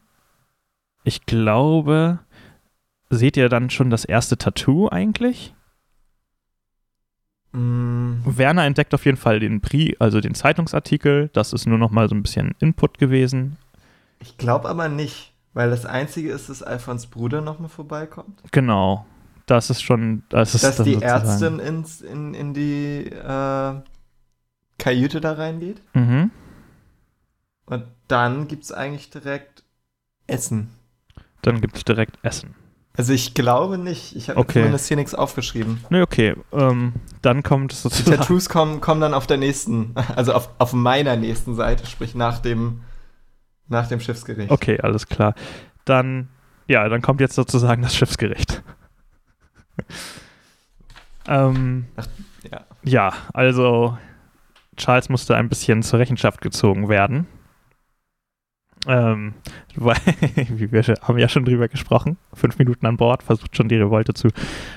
ich glaube, seht ihr dann schon das erste Tattoo eigentlich? Mm, Werner entdeckt auf jeden Fall den Pri, also den Zeitungsartikel. Das ist nur noch mal so ein bisschen Input gewesen. Ich glaube aber nicht, weil das Einzige ist, dass Alfons Bruder nochmal vorbeikommt. Genau. Das ist schon, das ist dass dann die sozusagen- Ärztin ins, in, in die äh, Kajüte da reingeht. Mhm. Und dann gibt es eigentlich direkt Essen. Dann gibt es direkt Essen. Also ich glaube nicht. Ich habe Okay. zumindest hier nichts aufgeschrieben. Ne, okay. Ähm, dann kommt es Die sozusagen. Tattoos kommen, kommen dann auf der nächsten, also auf, auf meiner nächsten Seite, sprich nach dem Nach dem Schiffsgericht. Okay, alles klar. Dann, ja, dann kommt jetzt sozusagen das Schiffsgericht. Ähm, Ach, ja. ja, also Charles musste ein bisschen zur Rechenschaft gezogen werden. Ähm, weil, wir haben ja schon drüber gesprochen, fünf Minuten an Bord, versucht schon die Revolte zu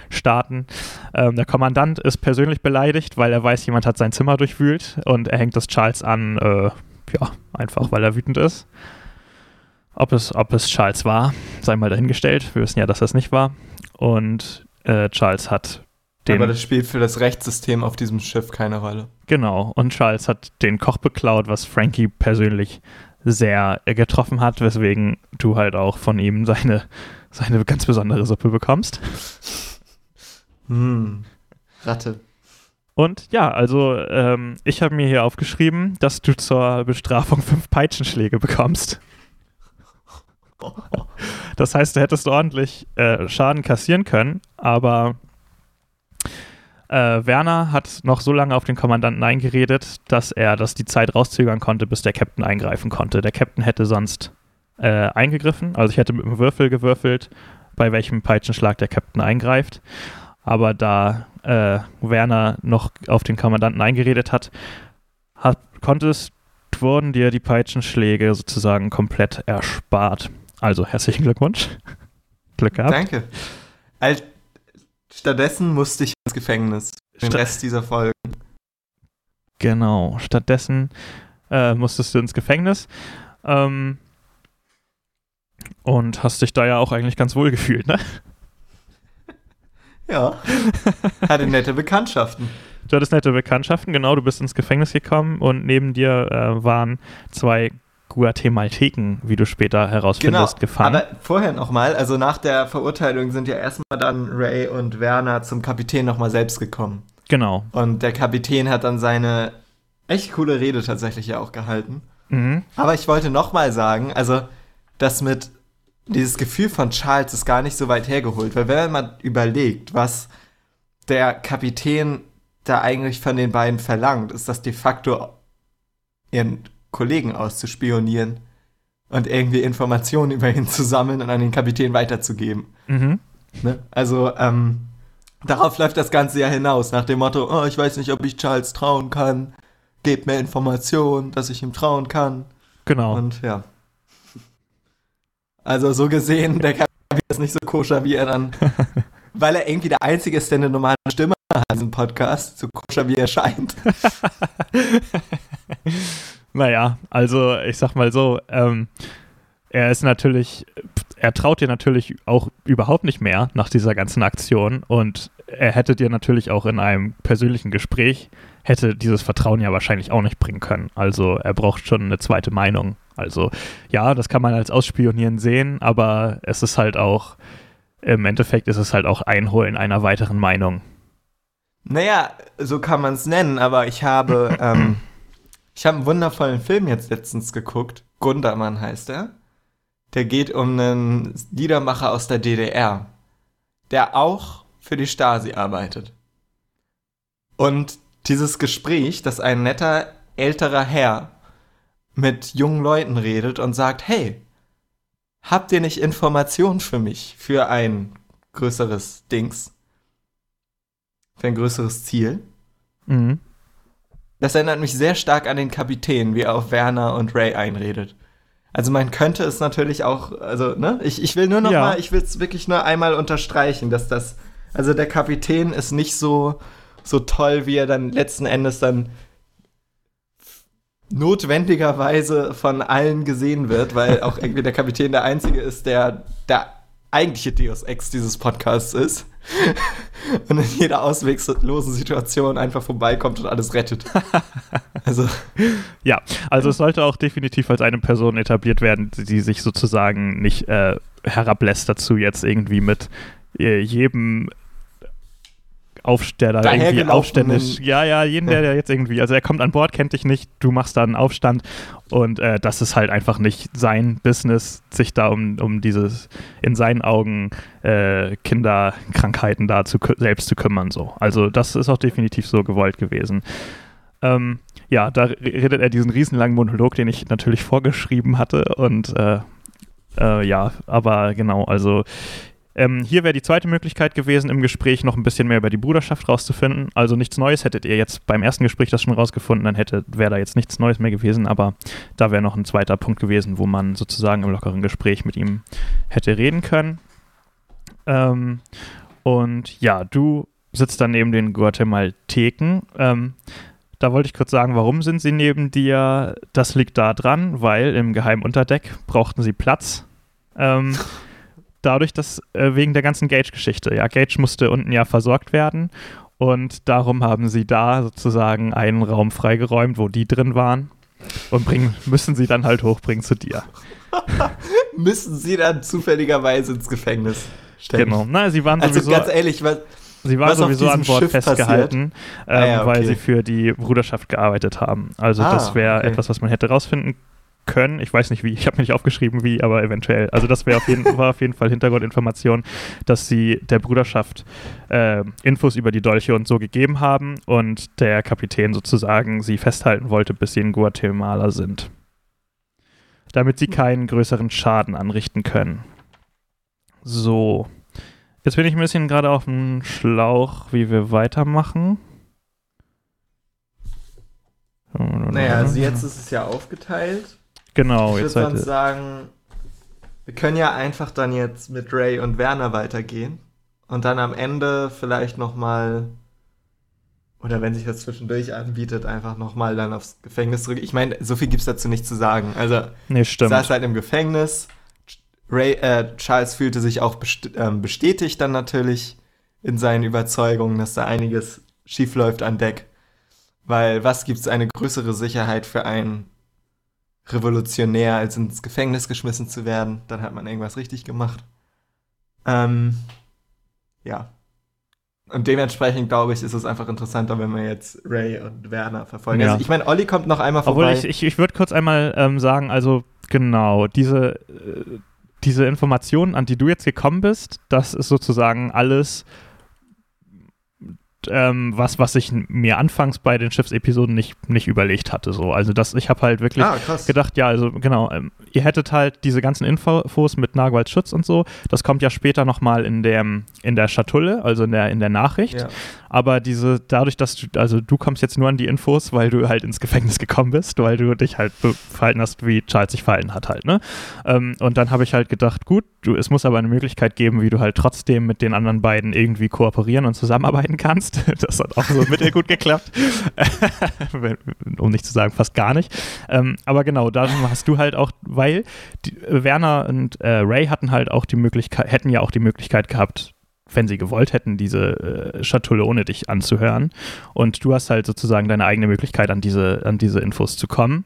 starten. Ähm, der Kommandant ist persönlich beleidigt, weil er weiß, jemand hat sein Zimmer durchwühlt und er hängt das Charles an, äh, ja, einfach weil er wütend ist. Ob es, ob es Charles war, sei mal dahingestellt. Wir wissen ja, dass das nicht war. Und äh, Charles hat den. Aber das spielt für das Rechtssystem auf diesem Schiff keine Rolle. Genau. Und Charles hat den Koch beklaut, was Frankie persönlich sehr getroffen hat, weswegen du halt auch von ihm seine, seine ganz besondere Suppe bekommst. Hm. Ratte. Und ja, also ähm, ich habe mir hier aufgeschrieben, dass du zur Bestrafung fünf Peitschenschläge bekommst. Das heißt, du hättest ordentlich äh, Schaden kassieren können, aber äh, Werner hat noch so lange auf den Kommandanten eingeredet, dass er das die Zeit rauszögern konnte, bis der Captain eingreifen konnte. Der Captain hätte sonst äh, eingegriffen, also ich hätte mit dem Würfel gewürfelt, bei welchem Peitschenschlag der Captain eingreift. Aber da äh, Werner noch auf den Kommandanten eingeredet hat, hat konntest, wurden dir die Peitschenschläge sozusagen komplett erspart. Also herzlichen Glückwunsch. Glück gehabt. Danke. Al stattdessen musste ich ins Gefängnis. Den Sta- Rest dieser Folge. Genau. Stattdessen äh, musstest du ins Gefängnis. Ähm, und hast dich da ja auch eigentlich ganz wohl gefühlt, ne? Ja. Hatte nette Bekanntschaften. Du hattest nette Bekanntschaften, genau, du bist ins Gefängnis gekommen und neben dir äh, waren zwei Guatemalteken, wie du später herausfindest, gefangen. Genau. Aber vorher nochmal, also nach der Verurteilung sind ja erstmal dann Ray und Werner zum Kapitän nochmal selbst gekommen. genau. Und der Kapitän hat dann seine echt coole Rede tatsächlich ja auch gehalten. Mhm. Aber ich wollte nochmal sagen, also das mit dieses Gefühl von Charles ist gar nicht so weit hergeholt, weil wenn man mal überlegt, was der Kapitän da eigentlich von den beiden verlangt, ist das de facto ihren Kollegen auszuspionieren und irgendwie Informationen über ihn zu sammeln und an den Kapitän weiterzugeben. Mhm. Ne? Also, ähm, darauf läuft das Ganze ja hinaus, nach dem Motto, oh, ich weiß nicht, ob ich Charles trauen kann, gebt mir Informationen, dass ich ihm trauen kann. Genau. Und ja. Also so gesehen, der Kapitän ist nicht so koscher, wie er dann, weil er irgendwie der Einzige ist, der eine normale Stimme hat in diesem Podcast, so koscher, wie er scheint. Naja, also ich sag mal so, ähm, er ist natürlich, er traut dir natürlich auch überhaupt nicht mehr nach dieser ganzen Aktion und er hätte dir natürlich auch in einem persönlichen Gespräch, hätte dieses Vertrauen ja wahrscheinlich auch nicht bringen können. Also er braucht schon eine zweite Meinung. Also ja, das kann man als Ausspionieren sehen, aber es ist halt auch, im Endeffekt ist es halt auch Einholen einer weiteren Meinung. Naja, so kann man es nennen, aber ich habe, ähm, ich habe einen wundervollen Film jetzt letztens geguckt. Gundermann heißt er. Der geht um einen Liedermacher aus der DDR, der auch für die Stasi arbeitet. Und dieses Gespräch, dass ein netter älterer Herr mit jungen Leuten redet und sagt, hey, habt ihr nicht Informationen für mich für ein größeres Dings? Für ein größeres Ziel? Mhm. Das erinnert mich sehr stark an den Kapitän, wie er auf Werner und Ray einredet. Also man könnte es natürlich auch, also, ne, ich, ich will nur noch Ja. mal, ich will es wirklich nur einmal unterstreichen, dass das, also der Kapitän ist nicht so, so toll, wie er dann letzten Endes dann notwendigerweise von allen gesehen wird, weil auch irgendwie der Kapitän der Einzige ist, der der eigentliche Deus Ex dieses Podcasts ist und in jeder ausweglosen Situation einfach vorbeikommt und alles rettet. Also, Ja, also es sollte auch definitiv als eine Person etabliert werden, die sich sozusagen nicht äh, herablässt dazu, jetzt irgendwie mit äh, jedem auf, der da irgendwie aufständisch, ja, ja, jeden, der, der jetzt irgendwie, also er kommt an Bord, kennt dich nicht, du machst da einen Aufstand und äh, das ist halt einfach nicht sein Business, sich da um, um dieses, in seinen Augen, äh, Kinderkrankheiten da zu, selbst zu kümmern, so. Also das ist auch definitiv so gewollt gewesen. Ähm, ja, da redet er diesen riesenlangen Monolog, den ich natürlich vorgeschrieben hatte. Und äh, äh, ja, aber genau, also ähm, hier wäre die zweite Möglichkeit gewesen, im Gespräch noch ein bisschen mehr über die Bruderschaft rauszufinden. Also nichts Neues hättet ihr jetzt beim ersten Gespräch das schon rausgefunden, dann wäre da jetzt nichts Neues mehr gewesen, aber da wäre noch ein zweiter Punkt gewesen, wo man sozusagen im lockeren Gespräch mit ihm hätte reden können. Ähm, und ja, du sitzt dann neben den Guatemalteken. Ähm, da wollte ich kurz sagen, warum sind sie neben dir? Das liegt da dran, weil im Geheimunterdeck brauchten sie Platz. Ähm, dadurch, dass äh, wegen der ganzen Gage-Geschichte. Ja, Gage musste unten ja versorgt werden und darum haben sie da sozusagen einen Raum freigeräumt, wo die drin waren und bringen, müssen sie dann halt hochbringen zu dir. müssen sie dann zufälligerweise ins Gefängnis stecken. Genau. Na, sie waren also sowieso. ganz ehrlich, was, Sie waren sowieso an Bord Schiff festgehalten, ähm, Ah ja, weil okay. sie für die Bruderschaft gearbeitet haben. Also Ah, das wäre okay. etwas, was man hätte rausfinden können. Ich weiß nicht wie, ich habe mir nicht aufgeschrieben wie, aber eventuell. Also das wäre auf jeden, war auf jeden Fall Hintergrundinformation, dass sie der Bruderschaft äh, Infos über die Dolche und so gegeben haben und der Kapitän sozusagen sie festhalten wollte, bis sie in Guatemala sind. Damit sie keinen größeren Schaden anrichten können. So. Jetzt bin ich ein bisschen gerade auf dem Schlauch, wie wir weitermachen. naja, also jetzt ist es ja aufgeteilt. Genau, ich jetzt würde sonst sagen, wir können ja einfach dann jetzt mit Ray und Werner weitergehen und dann am Ende vielleicht noch mal oder wenn sich das zwischendurch anbietet, einfach noch mal dann aufs Gefängnis zurück. Ich meine, so viel gibt's dazu nicht zu sagen. Also Nee, stimmt. saß halt im Gefängnis. Ray, äh, Charles fühlte sich auch best ähm, bestätigt dann natürlich in seinen Überzeugungen, dass da einiges schief läuft an Deck. Weil was gibt's eine größere Sicherheit für einen Revolutionär, als ins Gefängnis geschmissen zu werden? Dann hat man irgendwas richtig gemacht. Ähm, ja. Und dementsprechend, glaube ich, ist es einfach interessanter, wenn wir jetzt Ray und Werner verfolgen. Ja. Also ich meine, Olli kommt noch einmal Obwohl vorbei. ich, ich, ich würde kurz einmal ähm, sagen, also genau, diese, äh, diese Informationen, an die du jetzt gekommen bist, das ist sozusagen alles, ähm, was, was ich mir anfangs bei den Schiffsepisoden nicht, nicht überlegt hatte. So. Also das, ich habe halt wirklich ah, gedacht, ja, also genau, ähm, ihr hättet halt diese ganzen Infos mit Nagwals Schutz und so, das kommt ja später nochmal in, dem- in der Schatulle, also in der, in der Nachricht. Ja. Aber diese, dadurch, dass du, also du kommst jetzt nur an die Infos, weil du halt ins Gefängnis gekommen bist, weil du dich halt verhalten hast, wie Charles sich verhalten hat halt, ne? Ähm, und dann habe ich halt gedacht, gut, du, es muss aber eine Möglichkeit geben, wie du halt trotzdem mit den anderen beiden irgendwie kooperieren und zusammenarbeiten kannst. Das hat auch so mittelgut geklappt. Um nicht zu sagen, fast gar nicht. Ähm, aber genau, da hast du halt auch, weil die, äh, Werner und äh, Ray hatten halt auch die Möglichkeit, hätten ja auch die Möglichkeit gehabt, wenn sie gewollt hätten, diese äh, Schatulle ohne dich anzuhören. Und du hast halt sozusagen deine eigene Möglichkeit, an diese, an diese Infos zu kommen.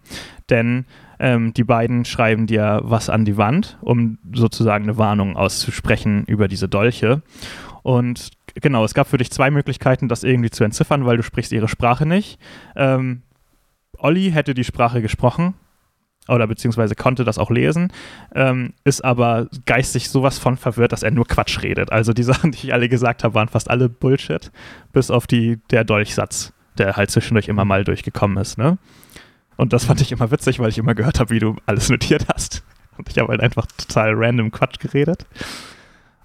Denn ähm, die beiden schreiben dir was an die Wand, um sozusagen eine Warnung auszusprechen über diese Dolche. Und genau, es gab für dich zwei Möglichkeiten, das irgendwie zu entziffern, weil du sprichst ihre Sprache nicht. Ähm, Olli hätte die Sprache gesprochen oder beziehungsweise konnte das auch lesen, ähm, ist aber geistig sowas von verwirrt, dass er nur Quatsch redet. Also die Sachen, die ich alle gesagt habe, waren fast alle Bullshit, bis auf die, der Dolchsatz, der halt zwischendurch immer mal durchgekommen ist, ne? Und das fand ich immer witzig, weil ich immer gehört habe, wie du alles notiert hast. Und ich habe halt einfach total random Quatsch geredet.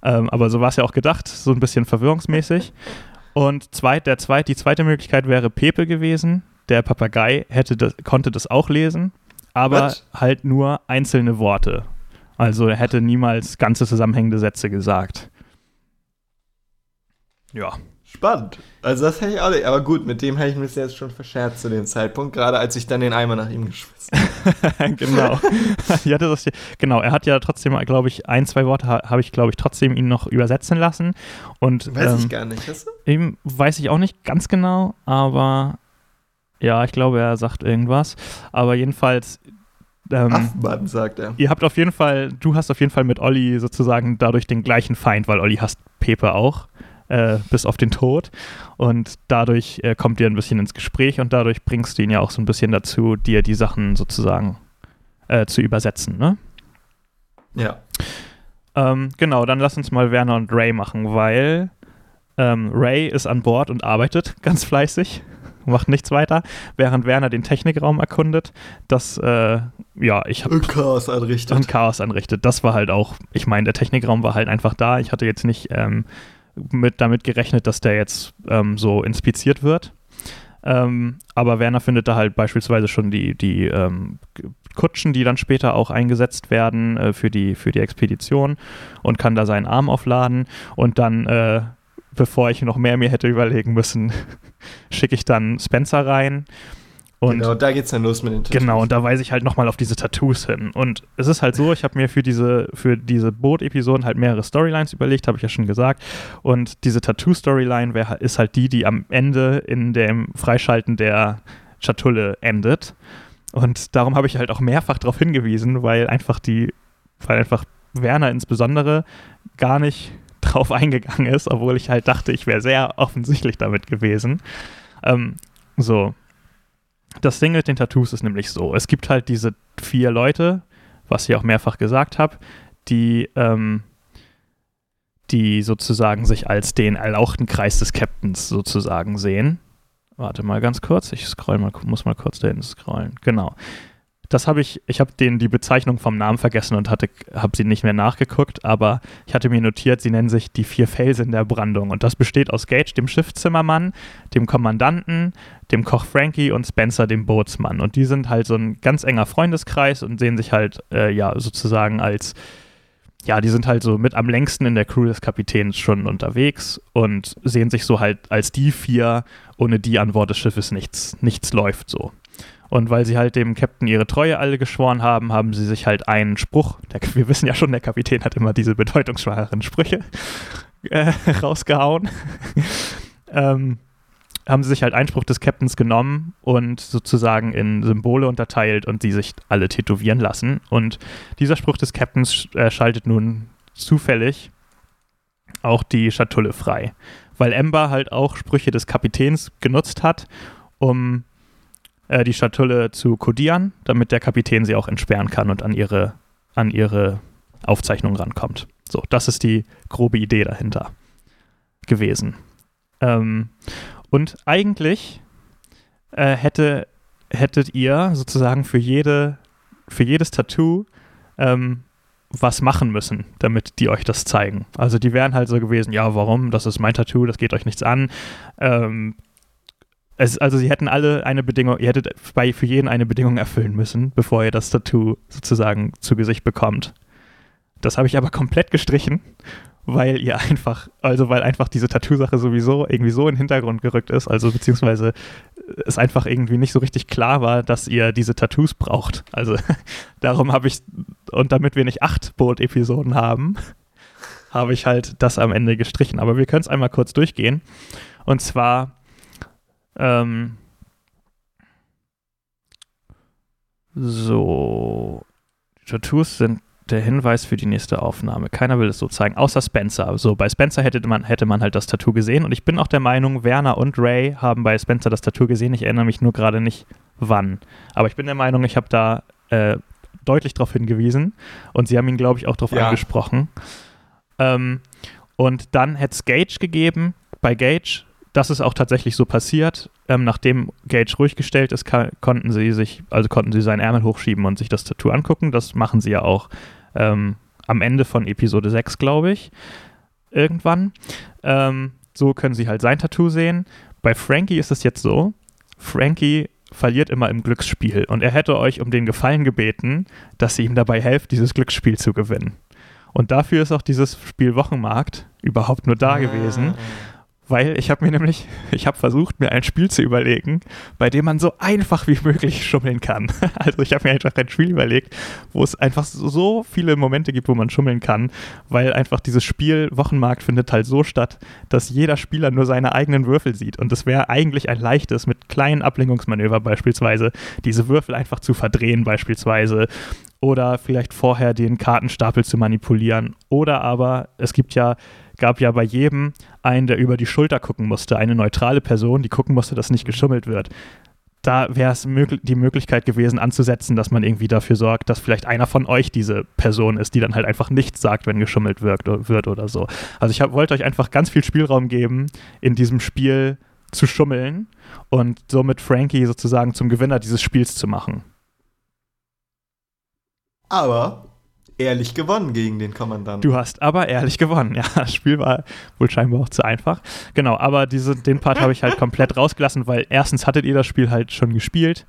Ähm, aber so war es ja auch gedacht, so ein bisschen verwirrungsmäßig. Und zweit, der zweit, die zweite Möglichkeit wäre Pepe gewesen. Der Papagei hätte das, konnte das auch lesen, aber What? halt nur einzelne Worte. Also er hätte niemals ganze zusammenhängende Sätze gesagt. Ja. Spannend. Also das hätte ich auch nicht. Aber gut, mit dem hätte ich mich jetzt schon verscherzt zu dem Zeitpunkt, gerade als ich dann den Eimer nach ihm geschmissen habe. genau. Das, genau, er hat ja trotzdem, glaube ich, ein, zwei Worte ha, habe ich, glaube ich, trotzdem ihn noch übersetzen lassen. Und Weiß ähm, ich gar nicht. Hast du? Eben weiß ich auch nicht ganz genau, aber ja, ich glaube, er sagt irgendwas. Aber jedenfalls, ähm, Affenmann, sagt er. ihr habt auf jeden Fall, du hast auf jeden Fall mit Olli sozusagen dadurch den gleichen Feind, weil Olli hasst Pepe auch, äh, bis auf den Tod. Und dadurch äh, kommt ihr ein bisschen ins Gespräch und dadurch bringst du ihn ja auch so ein bisschen dazu, dir die Sachen sozusagen äh, zu übersetzen, ne? Ja. Ähm, genau, dann lass uns mal Werner und Ray machen, weil ähm, Ray ist an Bord und arbeitet ganz fleißig, macht nichts weiter, während Werner den Technikraum erkundet. Das, äh, ja, ich habe. Chaos anrichtet. Und Chaos anrichtet. Das war halt auch, ich meine, der Technikraum war halt einfach da. Ich hatte jetzt nicht ähm, mit, damit gerechnet, dass der jetzt ähm, so inspiziert wird. Ähm, aber Werner findet da halt beispielsweise schon die, die ähm, Kutschen, die dann später auch eingesetzt werden äh, für, die, für die Expedition und kann da seinen Arm aufladen und dann, äh, bevor ich noch mehr mir hätte überlegen müssen, schicke ich dann Spencer rein. Und genau, da geht's dann los mit den Tattoos. Genau, und da weise ich halt nochmal auf diese Tattoos hin. Und es ist halt so, ich habe mir für diese, für diese Boot-Episoden halt mehrere Storylines überlegt, habe ich ja schon gesagt. Und diese Tattoo-Storyline ist halt die, die am Ende in dem Freischalten der Schatulle endet. Und darum habe ich halt auch mehrfach darauf hingewiesen, weil einfach die, weil einfach Werner insbesondere gar nicht drauf eingegangen ist, obwohl ich halt dachte, ich wäre sehr offensichtlich damit gewesen. Ähm, so. Das Ding mit den Tattoos ist nämlich so: Es gibt halt diese vier Leute, was ich auch mehrfach gesagt habe, die, ähm, die sozusagen sich als den erlauchten Kreis des Captains sozusagen sehen. Warte mal ganz kurz, ich scroll mal, muss mal kurz dahin scrollen. Genau. Das habe ich, ich habe den die Bezeichnung vom Namen vergessen und hatte, habe sie nicht mehr nachgeguckt, aber ich hatte mir notiert, sie nennen sich die vier Felsen der Brandung. Und das besteht aus Gage, dem Schiffszimmermann, dem Kommandanten, dem Koch Frankie und Spencer, dem Bootsmann. Und die sind halt so ein ganz enger Freundeskreis und sehen sich halt äh, ja sozusagen als ja, die sind halt so mit am längsten in der Crew des Kapitäns schon unterwegs und sehen sich so halt als die vier, ohne die an Bord des Schiffes nichts, nichts läuft so. Und weil sie halt dem Captain ihre Treue alle geschworen haben, haben sie sich halt einen Spruch, der, wir wissen ja schon, der Kapitän hat immer diese bedeutungsschwangeren Sprüche äh, rausgehauen. ähm, haben sie sich halt Einspruch des Captains genommen und sozusagen in Symbole unterteilt und sie sich alle tätowieren lassen. Und dieser Spruch des Captains äh, schaltet nun zufällig auch die Schatulle frei, weil Ember halt auch Sprüche des Kapitäns genutzt hat, um äh, die Schatulle zu kodieren, damit der Kapitän sie auch entsperren kann und an ihre, an ihre Aufzeichnung rankommt. So, das ist die grobe Idee dahinter gewesen. Ähm, und eigentlich äh, hätte, hättet ihr sozusagen für, jede, für jedes Tattoo ähm, was machen müssen, damit die euch das zeigen. Also die wären halt so gewesen, ja, warum? Das ist mein Tattoo, das geht euch nichts an. Ähm, es, also sie hätten alle eine Bedingung, ihr hättet bei, für jeden eine Bedingung erfüllen müssen, bevor ihr das Tattoo sozusagen zu Gesicht bekommt. Das habe ich aber komplett gestrichen weil ihr einfach, also weil einfach diese Tattoo-Sache sowieso irgendwie so in den Hintergrund gerückt ist, also beziehungsweise es einfach irgendwie nicht so richtig klar war, dass ihr diese Tattoos braucht. Also darum habe ich, und damit wir nicht acht Boot-Episoden haben, habe ich halt das am Ende gestrichen. Aber wir können es einmal kurz durchgehen. Und zwar, ähm, so, die Tattoos sind der Hinweis für die nächste Aufnahme. Keiner will es so zeigen, außer Spencer. So, bei Spencer hätte man, hätte man halt das Tattoo gesehen und ich bin auch der Meinung, Werner und Ray haben bei Spencer das Tattoo gesehen. Ich erinnere mich nur gerade nicht, wann. Aber ich bin der Meinung, ich habe da äh, deutlich darauf hingewiesen und sie haben ihn, glaube ich, auch darauf ja. angesprochen. Ähm, und dann hätte es Gage gegeben. Bei Gage, das ist auch tatsächlich so passiert. Ähm, nachdem Gage ruhig gestellt ist, konnten sie sich, also konnten sie seinen Ärmel hochschieben und sich das Tattoo angucken. Das machen sie ja auch ähm, am Ende von Episode 6, glaube ich, irgendwann. Ähm, so können sie halt sein Tattoo sehen. Bei Frankie ist es jetzt so, Frankie verliert immer im Glücksspiel und er hätte euch um den Gefallen gebeten, dass ihr ihm dabei helft, dieses Glücksspiel zu gewinnen. Und dafür ist auch dieses Spiel Wochenmarkt überhaupt nur da ah. gewesen weil ich habe mir nämlich, ich habe versucht, mir ein Spiel zu überlegen, bei dem man so einfach wie möglich schummeln kann. Also ich habe mir einfach ein Spiel überlegt, wo es einfach so viele Momente gibt, wo man schummeln kann, weil einfach dieses Spiel Wochenmarkt findet halt so statt, dass jeder Spieler nur seine eigenen Würfel sieht und es wäre eigentlich ein leichtes mit kleinen Ablenkungsmanöver beispielsweise diese Würfel einfach zu verdrehen beispielsweise oder vielleicht vorher den Kartenstapel zu manipulieren oder aber es gibt ja gab ja bei jedem einen, der über die Schulter gucken musste, eine neutrale Person, die gucken musste, dass nicht geschummelt wird. Da wäre es möglich, die Möglichkeit gewesen, anzusetzen, dass man irgendwie dafür sorgt, dass vielleicht einer von euch diese Person ist, die dann halt einfach nichts sagt, wenn geschummelt wird, wird oder so. Also ich hab, wollte euch einfach ganz viel Spielraum geben, in diesem Spiel zu schummeln und somit Frankie sozusagen zum Gewinner dieses Spiels zu machen. Aber ehrlich gewonnen gegen den Kommandanten. Du hast aber ehrlich gewonnen. Ja, das Spiel war wohl scheinbar auch zu einfach. Genau, aber diese, den Part habe ich halt komplett rausgelassen, weil erstens hattet ihr das Spiel halt schon gespielt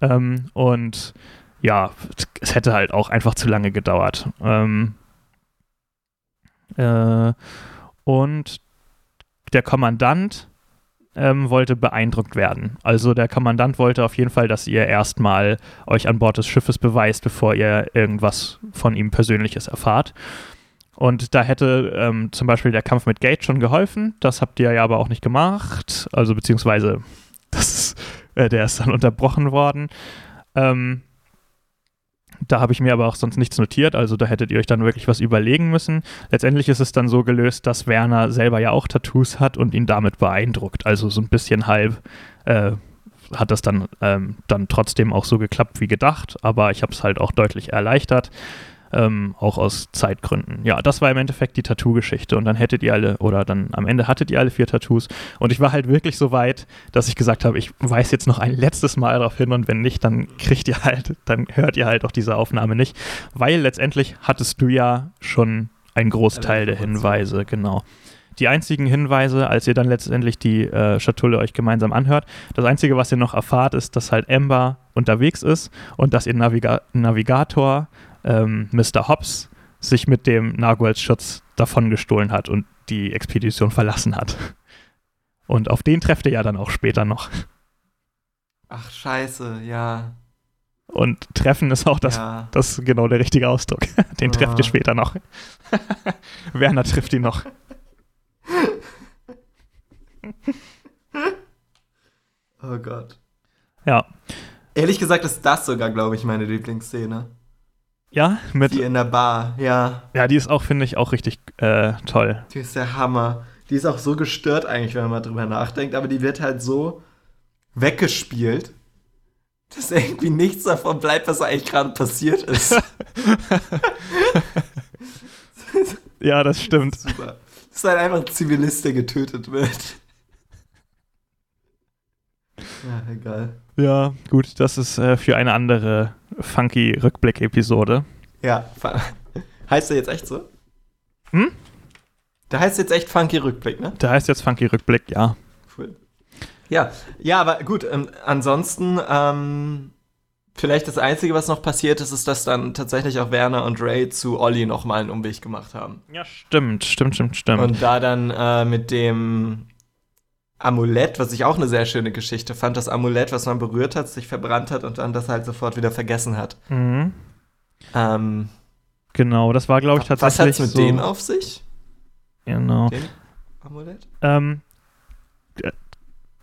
ähm, und ja, es hätte halt auch einfach zu lange gedauert. Ähm, äh, und der Kommandant ähm, wollte beeindruckt werden. Also der Kommandant wollte auf jeden Fall, dass ihr erstmal euch an Bord des Schiffes beweist, bevor ihr irgendwas von ihm Persönliches erfahrt. Und da hätte ähm, zum Beispiel der Kampf mit Gate schon geholfen. Das habt ihr ja aber auch nicht gemacht. Also beziehungsweise das, äh, der ist dann unterbrochen worden. Ähm, da habe ich mir aber auch sonst nichts notiert, also da hättet ihr euch dann wirklich was überlegen müssen. Letztendlich ist es dann so gelöst, dass Werner selber ja auch Tattoos hat und ihn damit beeindruckt. Also so ein bisschen halb äh, hat das dann, ähm, dann trotzdem auch so geklappt wie gedacht, aber ich habe es halt auch deutlich erleichtert ähm, auch aus Zeitgründen. Ja, das war im Endeffekt die Tattoo-Geschichte. Und dann hättet ihr alle, oder dann am Ende hattet ihr alle vier Tattoos. Und ich war halt wirklich so weit, dass ich gesagt habe, ich weiß jetzt noch ein letztes Mal darauf hin. Und wenn nicht, dann kriegt ihr halt, dann hört ihr halt auch diese Aufnahme nicht, weil letztendlich hattest du ja schon einen Großteil der Hinweise, genau. Die einzigen Hinweise, als ihr dann letztendlich die äh, Schatulle euch gemeinsam anhört, das Einzige, was ihr noch erfahrt, ist, dass halt Amber unterwegs ist und dass ihr Naviga Navigator ähm, Mr. Hobbs sich mit dem Narwhals-Schutz davongestohlen hat und die Expedition verlassen hat. Und auf den trefft ihr ja dann auch später noch. Ach, scheiße, ja. Und treffen ist auch das, ja. das ist genau der richtige Ausdruck. Den oh. trefft ihr später noch. Werner trifft ihn noch. oh Gott. Ja. Ehrlich gesagt ist das sogar, glaube ich, meine Lieblingsszene. Ja, mit. Die in der Bar, ja. Ja, die ist auch, finde ich, auch richtig äh, toll. Die ist der Hammer. Die ist auch so gestört eigentlich, wenn man mal drüber nachdenkt, aber die wird halt so weggespielt, dass irgendwie nichts davon bleibt, was eigentlich gerade passiert ist. ja, das stimmt. Das ist, super. das ist halt einfach ein Zivilist, der getötet wird. Ja, egal. Ja, gut, das ist äh, für eine andere funky Rückblick-Episode. Ja, heißt der jetzt echt so? Hm? Der heißt jetzt echt funky Rückblick, ne? Der heißt jetzt funky Rückblick, ja. Cool. Ja, ja, aber gut, ähm, ansonsten, ähm, vielleicht das Einzige, was noch passiert ist, ist, dass dann tatsächlich auch Werner und Ray zu Olli nochmal einen Umweg gemacht haben. Ja, stimmt, stimmt, stimmt, stimmt. Und da dann äh, mit dem Amulett, was ich auch eine sehr schöne Geschichte fand, das Amulett, was man berührt hat, sich verbrannt hat und dann das halt sofort wieder vergessen hat. Mhm. Ähm, genau, das war, glaube ich, tatsächlich. Was hat es mit so, dem auf sich? Genau. Dem Amulett? Ähm,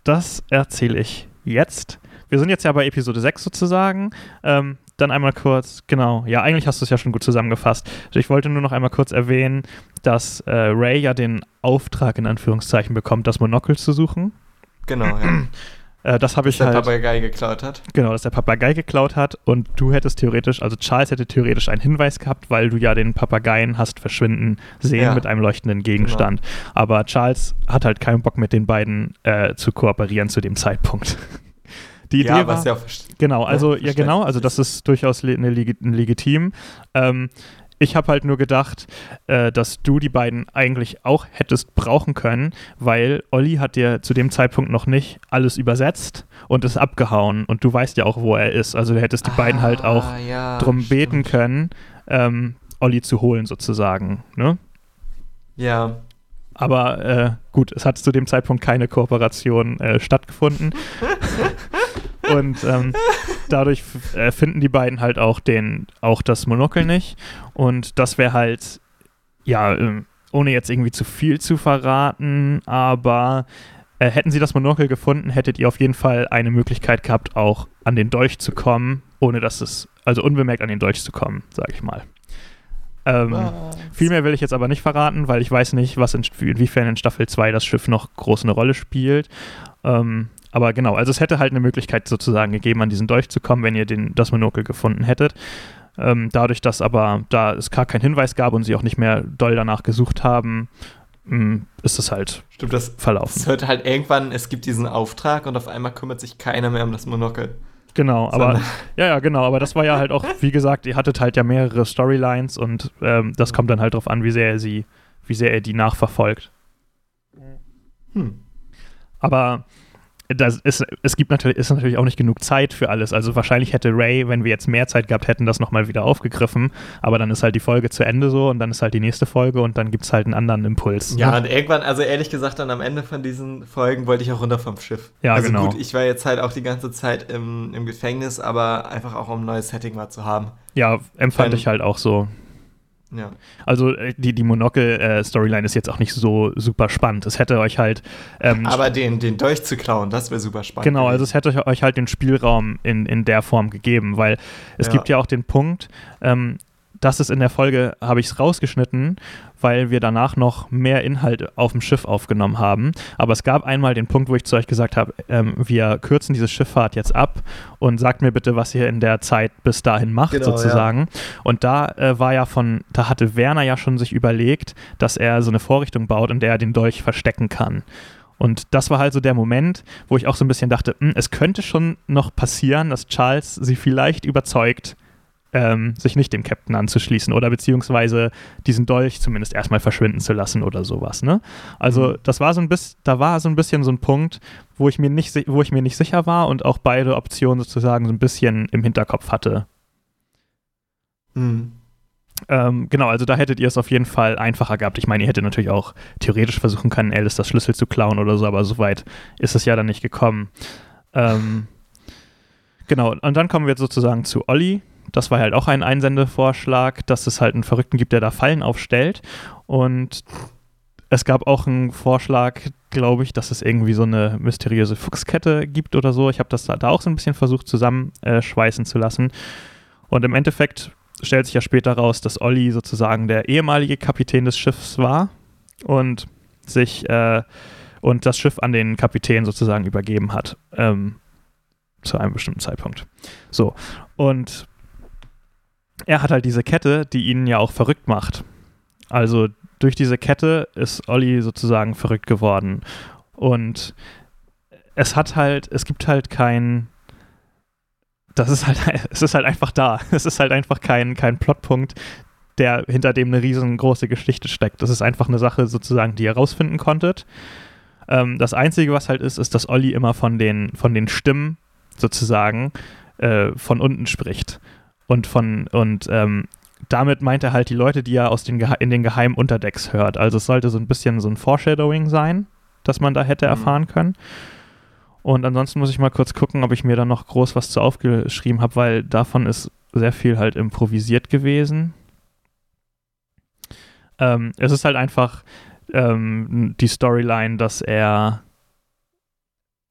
das erzähle ich jetzt. Wir sind jetzt ja bei Episode 6 sozusagen. Ähm, dann einmal kurz, genau, ja, eigentlich hast du es ja schon gut zusammengefasst. Also ich wollte nur noch einmal kurz erwähnen, dass äh, Ray ja den Auftrag in Anführungszeichen bekommt, das Monokel zu suchen. Genau, ja. Äh, das habe ich dass halt. der Papagei geklaut hat. Genau, dass der Papagei geklaut hat und du hättest theoretisch, also Charles hätte theoretisch einen Hinweis gehabt, weil du ja den Papageien hast verschwinden sehen ja. mit einem leuchtenden Gegenstand. Genau. Aber Charles hat halt keinen Bock mit den beiden äh, zu kooperieren zu dem Zeitpunkt. Die Idee ja, war, ja genau, also ja, ja genau, also das ist durchaus le eine Legi legitim. Ähm, ich habe halt nur gedacht, äh, dass du die beiden eigentlich auch hättest brauchen können, weil Olli hat dir zu dem Zeitpunkt noch nicht alles übersetzt und ist abgehauen und du weißt ja auch, wo er ist. Also du hättest die ah, beiden halt auch ja, drum stimmt. beten können, ähm, Olli zu holen sozusagen. Ne? Ja. Aber äh, gut, es hat zu dem Zeitpunkt keine Kooperation äh, stattgefunden. Und ähm, dadurch äh, finden die beiden halt auch den, auch das Monokel nicht. Und das wäre halt, ja, äh, ohne jetzt irgendwie zu viel zu verraten, aber äh, hätten sie das Monokel gefunden, hättet ihr auf jeden Fall eine Möglichkeit gehabt, auch an den Dolch zu kommen, ohne dass es, also unbemerkt an den Dolch zu kommen, sag ich mal. Ähm, viel mehr will ich jetzt aber nicht verraten, weil ich weiß nicht, was in, inwiefern in Staffel 2 das Schiff noch groß eine Rolle spielt. Ähm, aber genau, also es hätte halt eine Möglichkeit sozusagen gegeben, an diesen Dolch zu kommen, wenn ihr den, das Monokel gefunden hättet. Ähm, dadurch, dass aber da es gar keinen Hinweis gab und sie auch nicht mehr doll danach gesucht haben, mh, ist es halt Stimmt, das, verlaufen. es hört halt irgendwann, es gibt diesen Auftrag und auf einmal kümmert sich keiner mehr um das Monokel. Genau, aber ja, ja, genau, aber das war ja halt auch, wie gesagt, ihr hattet halt ja mehrere Storylines und ähm, das kommt dann halt drauf an, wie sehr er sie, wie sehr er die nachverfolgt. Hm. Aber das ist, es gibt natürlich, ist natürlich auch nicht genug Zeit für alles. Also wahrscheinlich hätte Ray, wenn wir jetzt mehr Zeit gehabt hätten, das nochmal wieder aufgegriffen. Aber dann ist halt die Folge zu Ende so und dann ist halt die nächste Folge und dann gibt es halt einen anderen Impuls. Ja, ne? und irgendwann, also ehrlich gesagt, dann am Ende von diesen Folgen wollte ich auch runter vom Schiff. Ja, also genau. gut, ich war jetzt halt auch die ganze Zeit im, im Gefängnis, aber einfach auch um ein neues Setting mal zu haben. ja empfand Ähm, ich halt auch so. Ja. Also äh, die, die Monocle-Storyline ist jetzt auch nicht so super spannend. Es hätte euch halt ähm, Aber den, den Dolch zu klauen, das wäre super spannend. Genau, also es hätte euch- euch halt den Spielraum in, in der Form gegeben, weil es Ja. gibt ja auch den Punkt, ähm, das ist in der Folge, habe ich es rausgeschnitten, weil wir danach noch mehr Inhalt auf dem Schiff aufgenommen haben. Aber es gab einmal den Punkt, wo ich zu euch gesagt habe, ähm, wir kürzen diese Schifffahrt jetzt ab und sagt mir bitte, was ihr in der Zeit bis dahin macht, Genau, sozusagen. Und da äh, war ja von, da hatte Werner ja schon sich überlegt, dass er so eine Vorrichtung baut, in der er den Dolch verstecken kann. Und das war halt so der Moment, wo ich auch so ein bisschen dachte, hm, es könnte schon noch passieren, dass Charles sie vielleicht überzeugt, ähm, sich nicht dem Captain anzuschließen oder beziehungsweise diesen Dolch zumindest erstmal verschwinden zu lassen oder sowas. Ne? Also Mhm. das war so ein bisschen, da war so ein bisschen so ein Punkt, wo ich mir nicht, wo ich mir nicht sicher war und auch beide Optionen sozusagen so ein bisschen im Hinterkopf hatte. Hm. Ähm, genau, also da hättet ihr es auf jeden Fall einfacher gehabt. Ich meine, ihr hättet natürlich auch theoretisch versuchen können, Alice das Schlüssel zu klauen oder so, aber so weit ist es ja dann nicht gekommen. Ähm, genau, und dann kommen wir jetzt sozusagen zu Olli. Das war halt auch ein Einsendevorschlag, dass es halt einen Verrückten gibt, der da Fallen aufstellt. Und es gab auch einen Vorschlag, glaube ich, dass es irgendwie so eine mysteriöse Fuchskette gibt oder so. Ich habe das da, da auch so ein bisschen versucht zusammenschweißen zu lassen. Und im Endeffekt stellt sich ja später raus, dass Olli sozusagen der ehemalige Kapitän des Schiffs war und sich äh, und das Schiff an den Kapitän sozusagen übergeben hat ähm, zu einem bestimmten Zeitpunkt. So und er hat halt diese Kette, die ihn ja auch verrückt macht. Also durch diese Kette ist Olli sozusagen verrückt geworden und es hat halt, es gibt halt kein das ist halt, es ist halt einfach da. Es ist halt einfach kein, kein Plotpunkt, der hinter dem eine riesengroße Geschichte steckt. Das ist einfach eine Sache sozusagen, die ihr rausfinden konntet. Ähm, das Einzige, was halt ist, ist, dass Olli immer von den, von den Stimmen sozusagen äh, von unten spricht. Und von, und ähm, damit meint er halt die Leute, die er aus den, Gehe- in den geheimen Unterdecks hört. Also es sollte so ein bisschen so ein Foreshadowing sein, das man da hätte Mhm. erfahren können. Und ansonsten muss ich mal kurz gucken, ob ich mir da noch groß was zu aufgeschrieben habe, weil davon ist sehr viel halt improvisiert gewesen. Ähm, es ist halt einfach ähm, die Storyline, dass er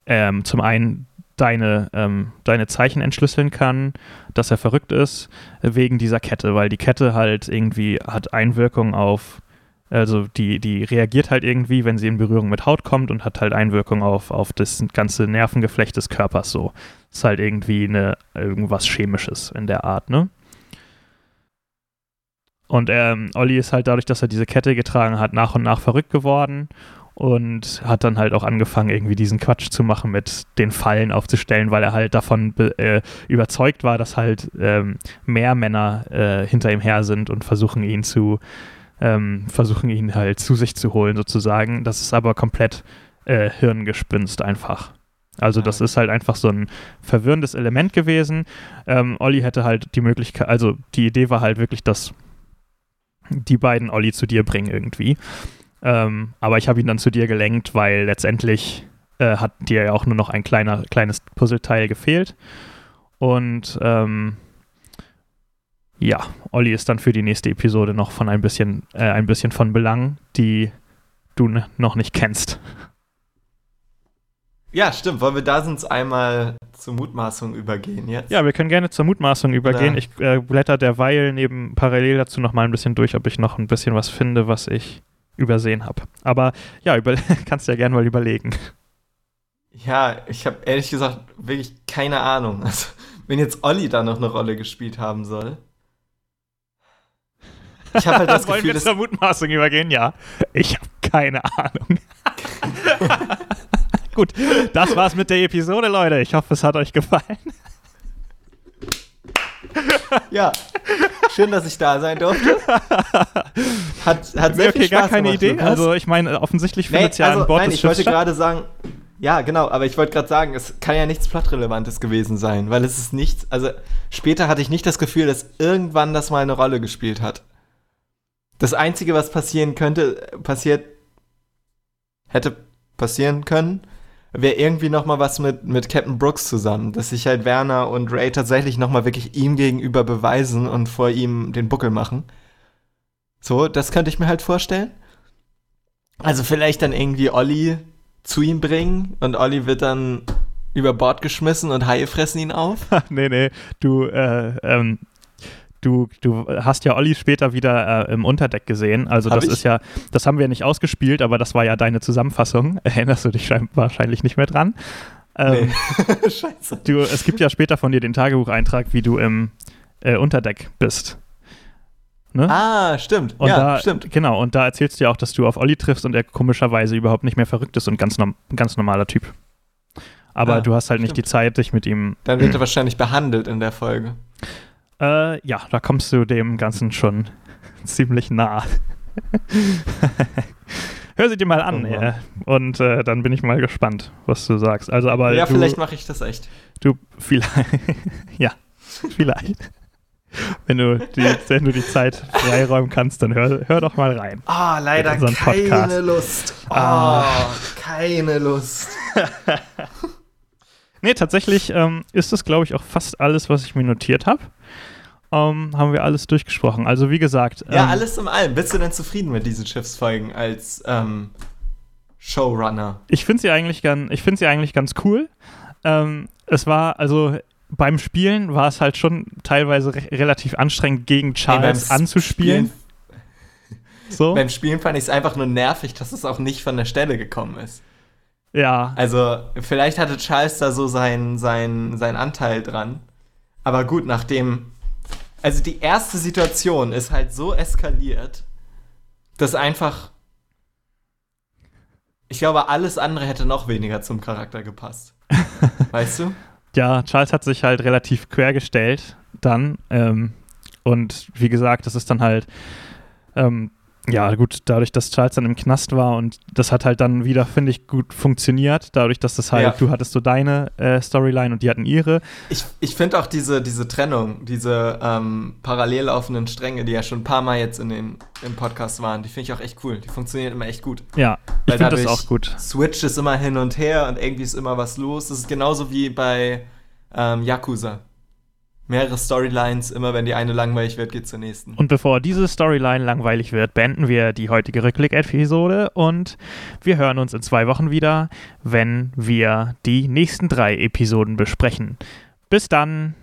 ähm, zum einen deine, ähm, deine Zeichen entschlüsseln kann, dass er verrückt ist, wegen dieser Kette, weil die Kette halt irgendwie hat Einwirkung auf, also die, die reagiert halt irgendwie, wenn sie in Berührung mit Haut kommt und hat halt Einwirkung auf, auf das ganze Nervengeflecht des Körpers so. Ist halt irgendwie eine, irgendwas Chemisches in der Art, ne? Und ähm, Olli ist halt dadurch, dass er diese Kette getragen hat, nach und nach verrückt geworden und hat dann halt auch angefangen, irgendwie diesen Quatsch zu machen, mit den Fallen aufzustellen, weil er halt davon äh, überzeugt war, dass halt ähm, mehr Männer äh, hinter ihm her sind und versuchen ihn zu, ähm, versuchen ihn halt zu sich zu holen, sozusagen. Das ist aber komplett äh, Hirngespinst einfach. Also das Ah. ist halt einfach so ein verwirrendes Element gewesen. Ähm, Olli hätte halt die Möglichkeit, also die Idee war halt wirklich, dass die beiden Olli zu dir bringen irgendwie. Ähm, aber ich habe ihn dann zu dir gelenkt, weil letztendlich äh, hat dir ja auch nur noch ein kleiner, kleines Puzzleteil gefehlt. Und ähm, ja, Olli ist dann für die nächste Episode noch von ein bisschen, äh, ein bisschen von Belang, die du noch nicht kennst. Ja, stimmt. Wollen wir da sonst einmal zur Mutmaßung übergehen jetzt? Ja, wir können gerne zur Mutmaßung übergehen. Klar. Ich äh, blätter derweil neben parallel dazu noch mal ein bisschen durch, ob ich noch ein bisschen was finde, was ich übersehen habe. Aber ja, über kannst ja gerne mal überlegen. Ja, ich habe ehrlich gesagt wirklich keine Ahnung. Also, wenn jetzt Olli da noch eine Rolle gespielt haben soll. Ich habe halt das Wollen Gefühl, wir zur Mutmaßung übergehen? Ja. Ich habe keine Ahnung. Gut, das war's mit der Episode, Leute. Ich hoffe, es hat euch gefallen. Ja, schön, dass ich da sein durfte. Hat, hat sehr Nee, viel okay, Spaß gar keine gemacht, Idee. Lukas. Also, ich meine, offensichtlich Nee, findet es ja also, an Bord nein, des ich wollte gerade sagen, ja, genau, aber ich wollte gerade sagen, es kann ja nichts Plottrelevantes gewesen sein, weil es ist nichts, also später hatte ich nicht das Gefühl, dass irgendwann das mal eine Rolle gespielt hat. Das Einzige, was passieren könnte, passiert, hätte passieren können, wäre irgendwie noch mal was mit, mit Captain Brooks zusammen, dass sich halt Werner und Ray tatsächlich noch mal wirklich ihm gegenüber beweisen und vor ihm den Buckel machen. So, das könnte ich mir halt vorstellen. Also vielleicht dann irgendwie Olli zu ihm bringen und Olli wird dann über Bord geschmissen und Haie fressen ihn auf. nee, nee, du, äh, ähm, du, du hast ja Olli später wieder äh, im Unterdeck gesehen. Also Hab das ich? ist ja, das haben wir nicht ausgespielt, aber das war ja deine Zusammenfassung. Erinnerst du dich schein- wahrscheinlich nicht mehr dran? Ähm, Scheiße. du, es gibt ja später von dir den Tagebucheintrag, wie du im äh, Unterdeck bist. Ne? Ah, stimmt. Und ja, da, stimmt. Genau, und da erzählst du ja auch, dass du auf Olli triffst und er komischerweise überhaupt nicht mehr verrückt ist und ganz, norm ganz normaler Typ. Aber Ah, du hast halt nicht die stimmt. Zeit, dich mit ihm. Dann wird er wahrscheinlich behandelt in der Folge. Äh, ja, da kommst du dem Ganzen schon ziemlich nah. Hör sie dir mal an, Oh Mann. äh, und äh, dann bin ich mal gespannt, was du sagst. Also, aber ja, du, vielleicht mache ich das echt. du vielleicht, ja, vielleicht. Wenn du, die, wenn du die Zeit freiräumen kannst, dann hör, hör doch mal rein. Ah, leider Mit unserem keine Podcast. Lust. Oh, Ah. keine Lust. Nee, tatsächlich ähm, ist das, glaube ich, auch fast alles, was ich mir notiert habe. Ähm, haben wir alles durchgesprochen. Also, wie gesagt. Ja, ähm, alles im Allem. Bist du denn zufrieden mit diesen Schiffsfolgen als ähm, Showrunner? Ich finde sie eigentlich ganz, ich finde sie eigentlich ganz cool. Ähm, es war also beim Spielen war es halt schon teilweise re relativ anstrengend gegen Charles beim anzuspielen. so. Beim Spielen fand ich es einfach nur nervig, dass es auch nicht von der Stelle gekommen ist. ja, Also, vielleicht hatte Charles da so seinen sein, sein Anteil dran. Aber gut, nachdem. Also, die erste Situation ist halt so eskaliert, dass einfach. Ich glaube, alles andere hätte noch weniger zum Charakter gepasst. weißt du? ja, Charles hat sich halt relativ quer gestellt dann. Ähm, und wie gesagt, das ist dann halt ähm, ja, gut, dadurch, dass Charles dann im Knast war und das hat halt dann wieder, finde ich, gut funktioniert. Dadurch, dass das halt, Ja. du hattest so deine äh, Storyline und die hatten ihre. Ich, ich finde auch diese, diese Trennung, diese ähm, parallel laufenden Stränge, die ja schon ein paar Mal jetzt in den, im Podcast waren, die finde ich auch echt cool. Die funktionieren immer echt gut. Ja, ich Weil finde das auch gut. Switch ist immer hin und her und irgendwie ist immer was los. Das ist genauso wie bei ähm, Yakuza. Mehrere Storylines, immer wenn die eine langweilig wird, geht zur nächsten. Und bevor diese Storyline langweilig wird, beenden wir die heutige Rückblick-Episode und wir hören uns in zwei Wochen wieder, wenn wir die nächsten drei Episoden besprechen. Bis dann!